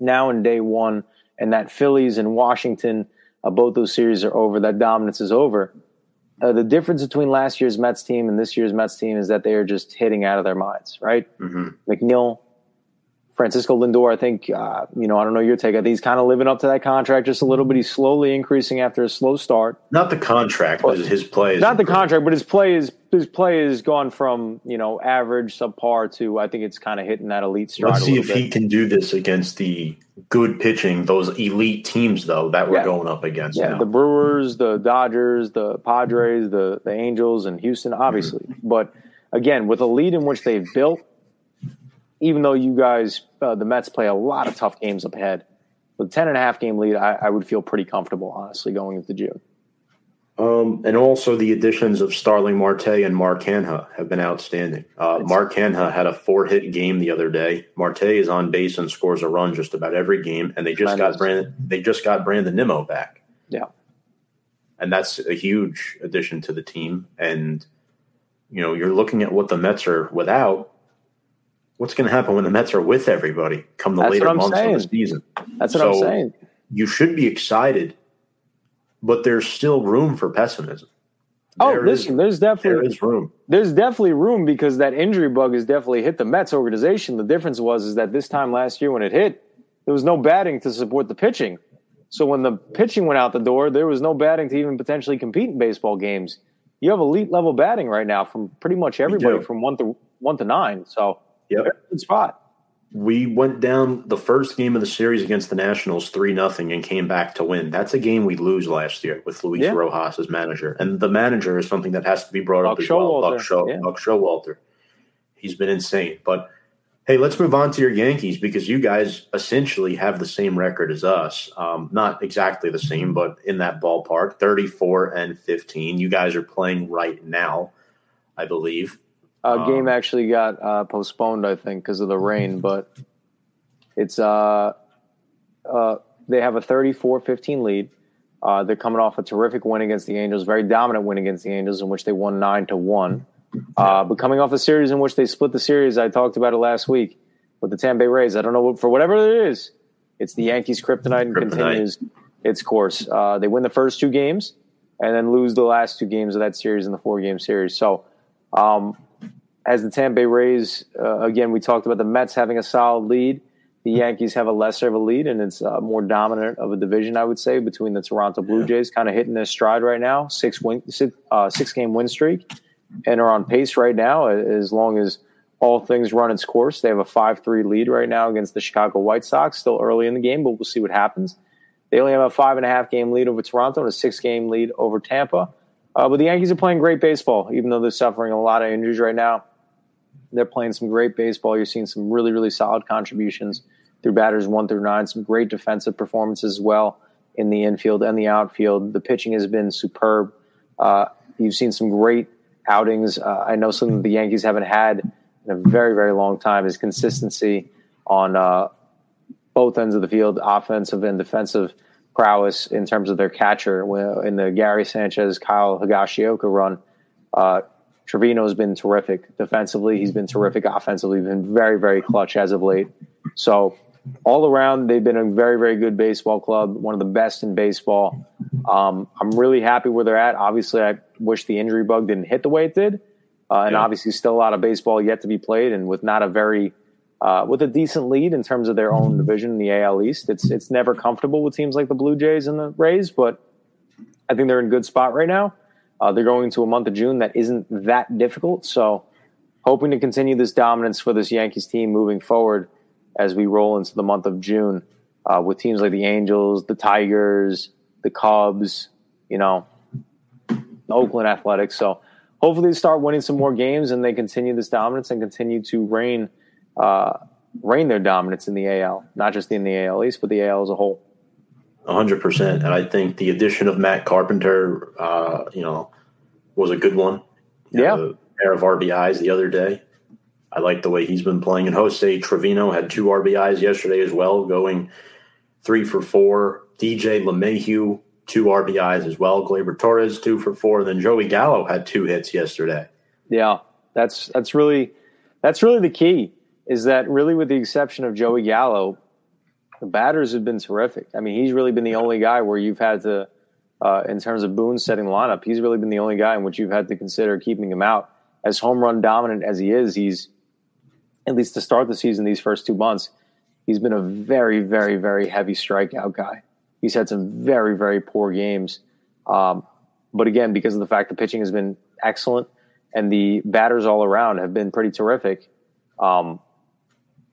now in day one, and that Phillies and Washington, uh, both those series are over, that dominance is over. Uh, the difference between last year's Mets team and this year's Mets team is that they are just hitting out of their minds, right? Mhm. McNeil, Francisco Lindor, I think, uh, you know, I don't know your take. I think he's kind of living up to that contract just a little bit. He's slowly increasing after a slow start. Not the contract, but his play. Is Not the contract, but his play is his play has gone from you know average subpar to I think it's kind of hitting that elite stride. Let's see if bit. he can do this against the good pitching, those elite teams though that we're Yeah. going up against Yeah, now. the Brewers, the Dodgers, the Padres, the the Angels, and Houston, obviously. Mm-hmm. But again, with a lead in which they've built, even though you guys, uh, the Mets play a lot of tough games up ahead, with a 10 and a half game lead, I, I would feel pretty comfortable, honestly, going into June. Um, and also the additions of Starling Marte and Mark Canha have been outstanding. Uh, Mark Canha had a four hit game the other day. Marte is on base and scores a run just about every game, and they just got Brandon. They just got Brandon Nimmo back, Yeah. and that's a huge addition to the team. And you know, you're looking at what the Mets are without. What's going to happen when the Mets are with everybody come the That's later months saying. of the season? That's what I'm So- saying. You should be excited, but there's still room for pessimism. Oh, There is- listen, there's definitely is room. there's definitely room because that injury bug has definitely hit the Mets organization. The difference was is that this time last year when it hit, there was no batting to support the pitching. So when the pitching went out the door, there was no batting to even potentially compete in baseball games. You have elite level batting right now from pretty much everybody from one to one to nine. So Yep. they're in a good spot. We went down the first game of the series against the Nationals three nothing and came back to win. That's a game we lose last year with Luis Yeah. Rojas as manager, and the manager is something that has to be brought up Buck as well. Showalter, Buck, Show, yeah. Buck Showalter. He's been insane. But hey, let's move on to your Yankees because you guys essentially have the same record as us. Um, not exactly the same, but in that ballpark, thirty-four and fifteen. You guys are playing right now, I believe. Uh, Um, game actually got uh, postponed, I think, because of the rain, (laughs) but it's uh, uh, they have a 34-15 lead. Uh, they're coming off a terrific win against the Angels, very dominant win against the Angels, in which they won nine to one. Uh, but coming off a series in which they split the series, I talked about it last week with the Tampa Bay Rays. I don't know for whatever it is, it's the Yankees' kryptonite and Kryptonite. continues its course. Uh, they win the first two games and then lose the last two games of that series in the four-game series. So. Um, as the Tampa Bay Rays, uh, again, we talked about the Mets having a solid lead. The Yankees have a lesser of a lead, and it's uh, more dominant of a division, I would say, between the Toronto Blue Jays, kind of hitting their stride right now, six win, six, uh, six game win streak, and are on pace right now. As long as all things run its course, they have a five three lead right now against the Chicago White Sox. Still early in the game, but we'll see what happens. They only have a five and a half game lead over Toronto and a six game lead over Tampa. Uh, but the Yankees are playing great baseball, even though they're suffering a lot of injuries right now. They're playing some great baseball. You're seeing some really, really solid contributions through batters one through nine, some great defensive performances as well in the infield and the outfield. The pitching has been superb. Uh, you've seen some great outings. Uh, I know something the Yankees haven't had in a very, very long time is consistency on uh, both ends of the field, offensive and defensive prowess in terms of their catcher. In the Gary Sanchez, Kyle Higashioka run, uh, Trevino's been terrific defensively. He's been terrific offensively. Been very, very clutch as of late. So all around, they've been a very, very good baseball club. One of the best in baseball. Um, I'm really happy where they're at. Obviously, I wish the injury bug didn't hit the way it did, uh, and Yeah. obviously, still a lot of baseball yet to be played. And with not a very uh, with a decent lead in terms of their own division in the AL East, it's it's never comfortable with teams like the Blue Jays and the Rays, but I think they're in a good spot right now. Uh, they're going into a month of June that isn't that difficult. So, hoping to continue this dominance for this Yankees team moving forward as we roll into the month of June uh, with teams like the Angels, the Tigers, the Cubs, you know, the Oakland Athletics. So, hopefully, they start winning some more games and they continue this dominance and continue to reign uh, reign their dominance in the AL, not just in the AL East, but the AL as a whole. Hundred percent. And I think the addition of Matt Carpenter, uh, you know, was a good one. You Yeah. know, pair of RBIs the other day. I like the way he's been playing. And Jose Trevino had two RBIs yesterday as well, going three for four. DJ LeMahieu, two RBIs as well. Gleyber Torres, two for four. And then Joey Gallo had two hits yesterday. Yeah, that's that's really that's really the key. Is that really, with the exception of Joey Gallo, the batters have been terrific. I mean, he's really been the only guy where you've had to uh, in terms of Boone setting lineup. He's really been the only guy in which you've had to consider keeping him out. As home run dominant as he is, he's at least to start the season these first two months, he's been a very, very, very heavy strikeout guy. He's had some very, very poor games. Um, but again, because of the fact the pitching has been excellent and the batters all around have been pretty terrific, um,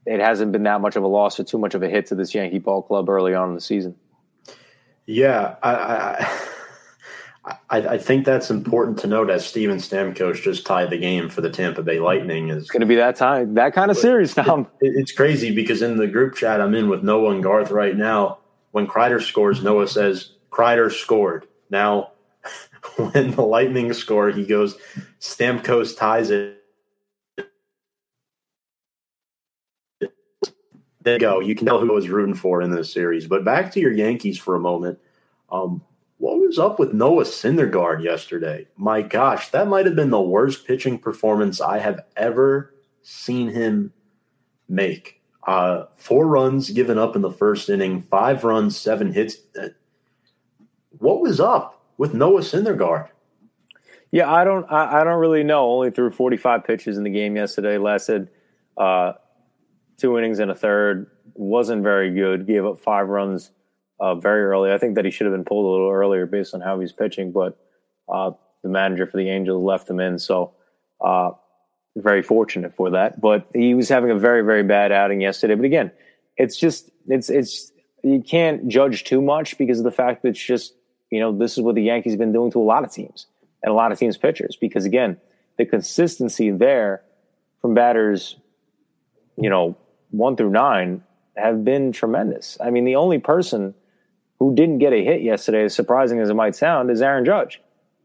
it hasn't been that much of a loss or too much of a hit to this Yankee ball club early on in the season. Yeah, I, I, I, I think that's important to note as Steven Stamkos just tied the game for the Tampa Bay Lightning. Is it's going to be that time, that kind of series, Tom. It, it's crazy because in the group chat I'm in with Noah and Garth right now, when Kreider scores, Noah says Kreider scored. Now, (laughs) when the Lightning score, he goes Stamkos ties it. There you go. You can tell who I was rooting for in this series. But back to your Yankees for a moment. Um, what was up with Noah Syndergaard yesterday? My gosh, that might have been the worst pitching performance I have ever seen him make. Uh, four runs given up in the first inning, five runs, seven hits. What was up with Noah Syndergaard? Yeah, I don't, I, I don't really know. Only threw 45 pitches in the game yesterday. Lasted uh, two innings and a third. Wasn't very good. Gave up five runs uh, very early. I think that he should have been pulled a little earlier based on how he's pitching, but uh, the manager for the Angels left him in. So uh, very fortunate for that. But he was having a very very bad outing yesterday. But again, it's just it's it's you can't judge too much because of the fact that it's just you know this is what the Yankees have been doing to a lot of teams and a lot of teams pitchers because again the consistency there from batters you know one through nine have been tremendous. I mean, the only person who didn't get a hit yesterday, as surprising as it might sound, is Aaron Judge.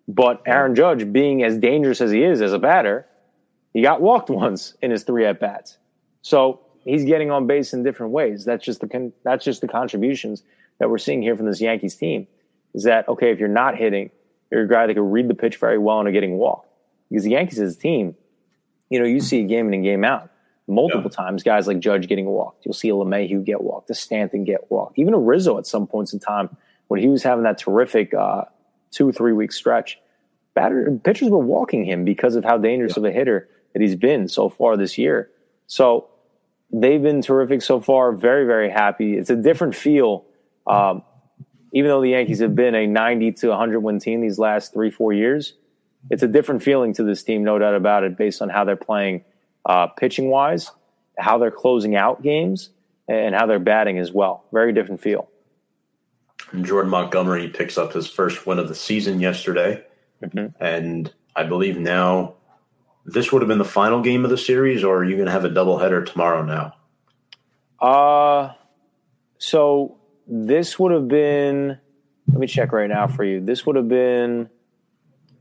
But Aaron Judge, being as dangerous as he is as a batter, he got walked (laughs) once in his three at bats. So he's getting on base in different ways. That's just the con- that's just the contributions that we're seeing here from this Yankees team. Is that okay? If you're not hitting, you're a guy that can read the pitch very well and are getting walked. Because the Yankees as a team, you know, you see a game in and game out multiple yeah. times. Guys like Judge getting walked. You'll see a LeMahieu get walked, a Stanton get walked, even a Rizzo at some points in time when he was having that terrific uh, two three week stretch. Batter, pitchers were walking him because of how dangerous yeah. of a hitter that he's been so far this year. So they've been terrific so far. Very very happy. It's a different feel. Um, even though the Yankees have been a 90 to 100 win team these last three, four years, it's a different feeling to this team, no doubt about it, based on how they're playing uh, pitching wise, how they're closing out games, and how they're batting as well. Very different feel. Jordan Montgomery picks up his first win of the season yesterday. Mm-hmm. And I believe now this would have been the final game of the series, or are you going to have a doubleheader tomorrow now? Uh, so this would have been, let me check right now for you. This would have been.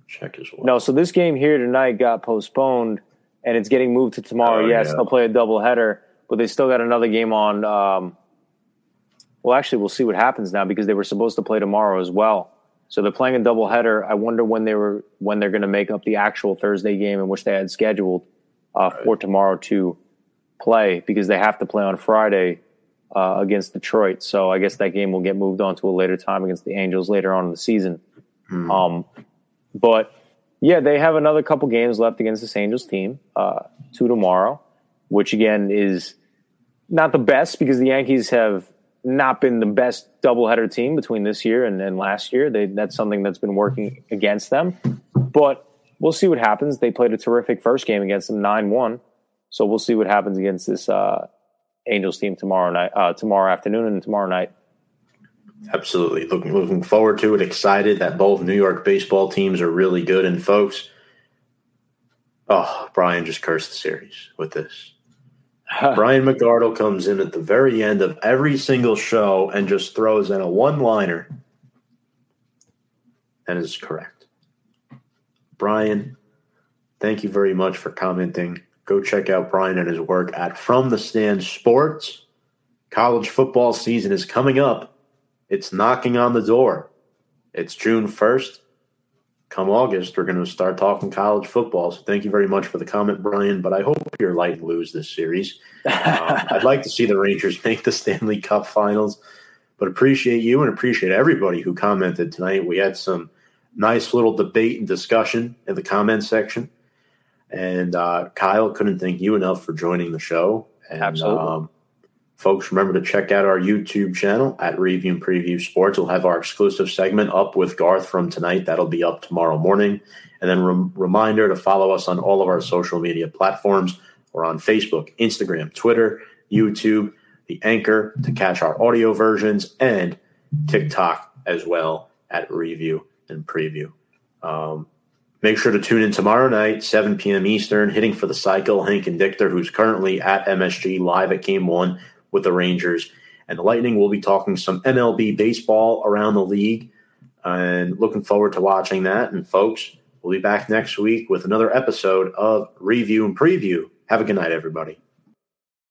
Check as well. No, so this game here tonight got postponed and it's getting moved to tomorrow. Oh, yes, yeah. they'll play a double header, but they still got another game on. Um, well, actually, we'll see what happens now because they were supposed to play tomorrow as well. So they're playing a double header. I wonder when they were when they're going to make up the actual Thursday game in which they had scheduled uh, right. for tomorrow to play because they have to play on Friday uh, against Detroit. So I guess that game will get moved on to a later time against the Angels later on in the season. Hmm. Um, but yeah, they have another couple games left against this Angels team, uh, two tomorrow, which again is not the best because the Yankees have not been the best doubleheader team between this year and, and last year. They, that's something that's been working against them. But we'll see what happens. They played a terrific first game against them, nine one. So we'll see what happens against this uh, Angels team tomorrow night, uh, tomorrow afternoon, and tomorrow night. Absolutely. Looking looking forward to it. Excited that both New York baseball teams are really good. And folks, oh, Brian just cursed the series with this. (laughs) Brian McArdle comes in at the very end of every single show and just throws in a one liner and is correct. Brian, thank you very much for commenting. Go check out Brian and his work at From the Stand Sports. College football season is coming up. It's knocking on the door. It's June 1st. Come August, we're going to start talking college football. So thank you very much for the comment, Brian. But I hope you're Lightning lose this series. Um, (laughs) I'd like to see the Rangers make the Stanley Cup finals. But appreciate you and appreciate everybody who commented tonight. We had some nice little debate and discussion in the comment section. And uh, Kyle, couldn't thank you enough for joining the show. And, Absolutely. Um, folks, remember to check out our YouTube channel at Review and Preview Sports. We'll have our exclusive segment up with Garth from tonight. That'll be up tomorrow morning. And then rem- reminder to follow us on all of our social media platforms. We're on Facebook, Instagram, Twitter, YouTube, the Anchor to catch our audio versions, and TikTok as well at Review and Preview. Um, Make sure to tune in tomorrow night, 7 p.m. Eastern, hitting for the cycle, Hank and Dichter, who's currently at MSG live at game one with the Rangers. And the Lightning will be talking some MLB baseball around the league. And looking forward to watching that. And folks, we'll be back next week with another episode of Review and Preview. Have a good night, everybody.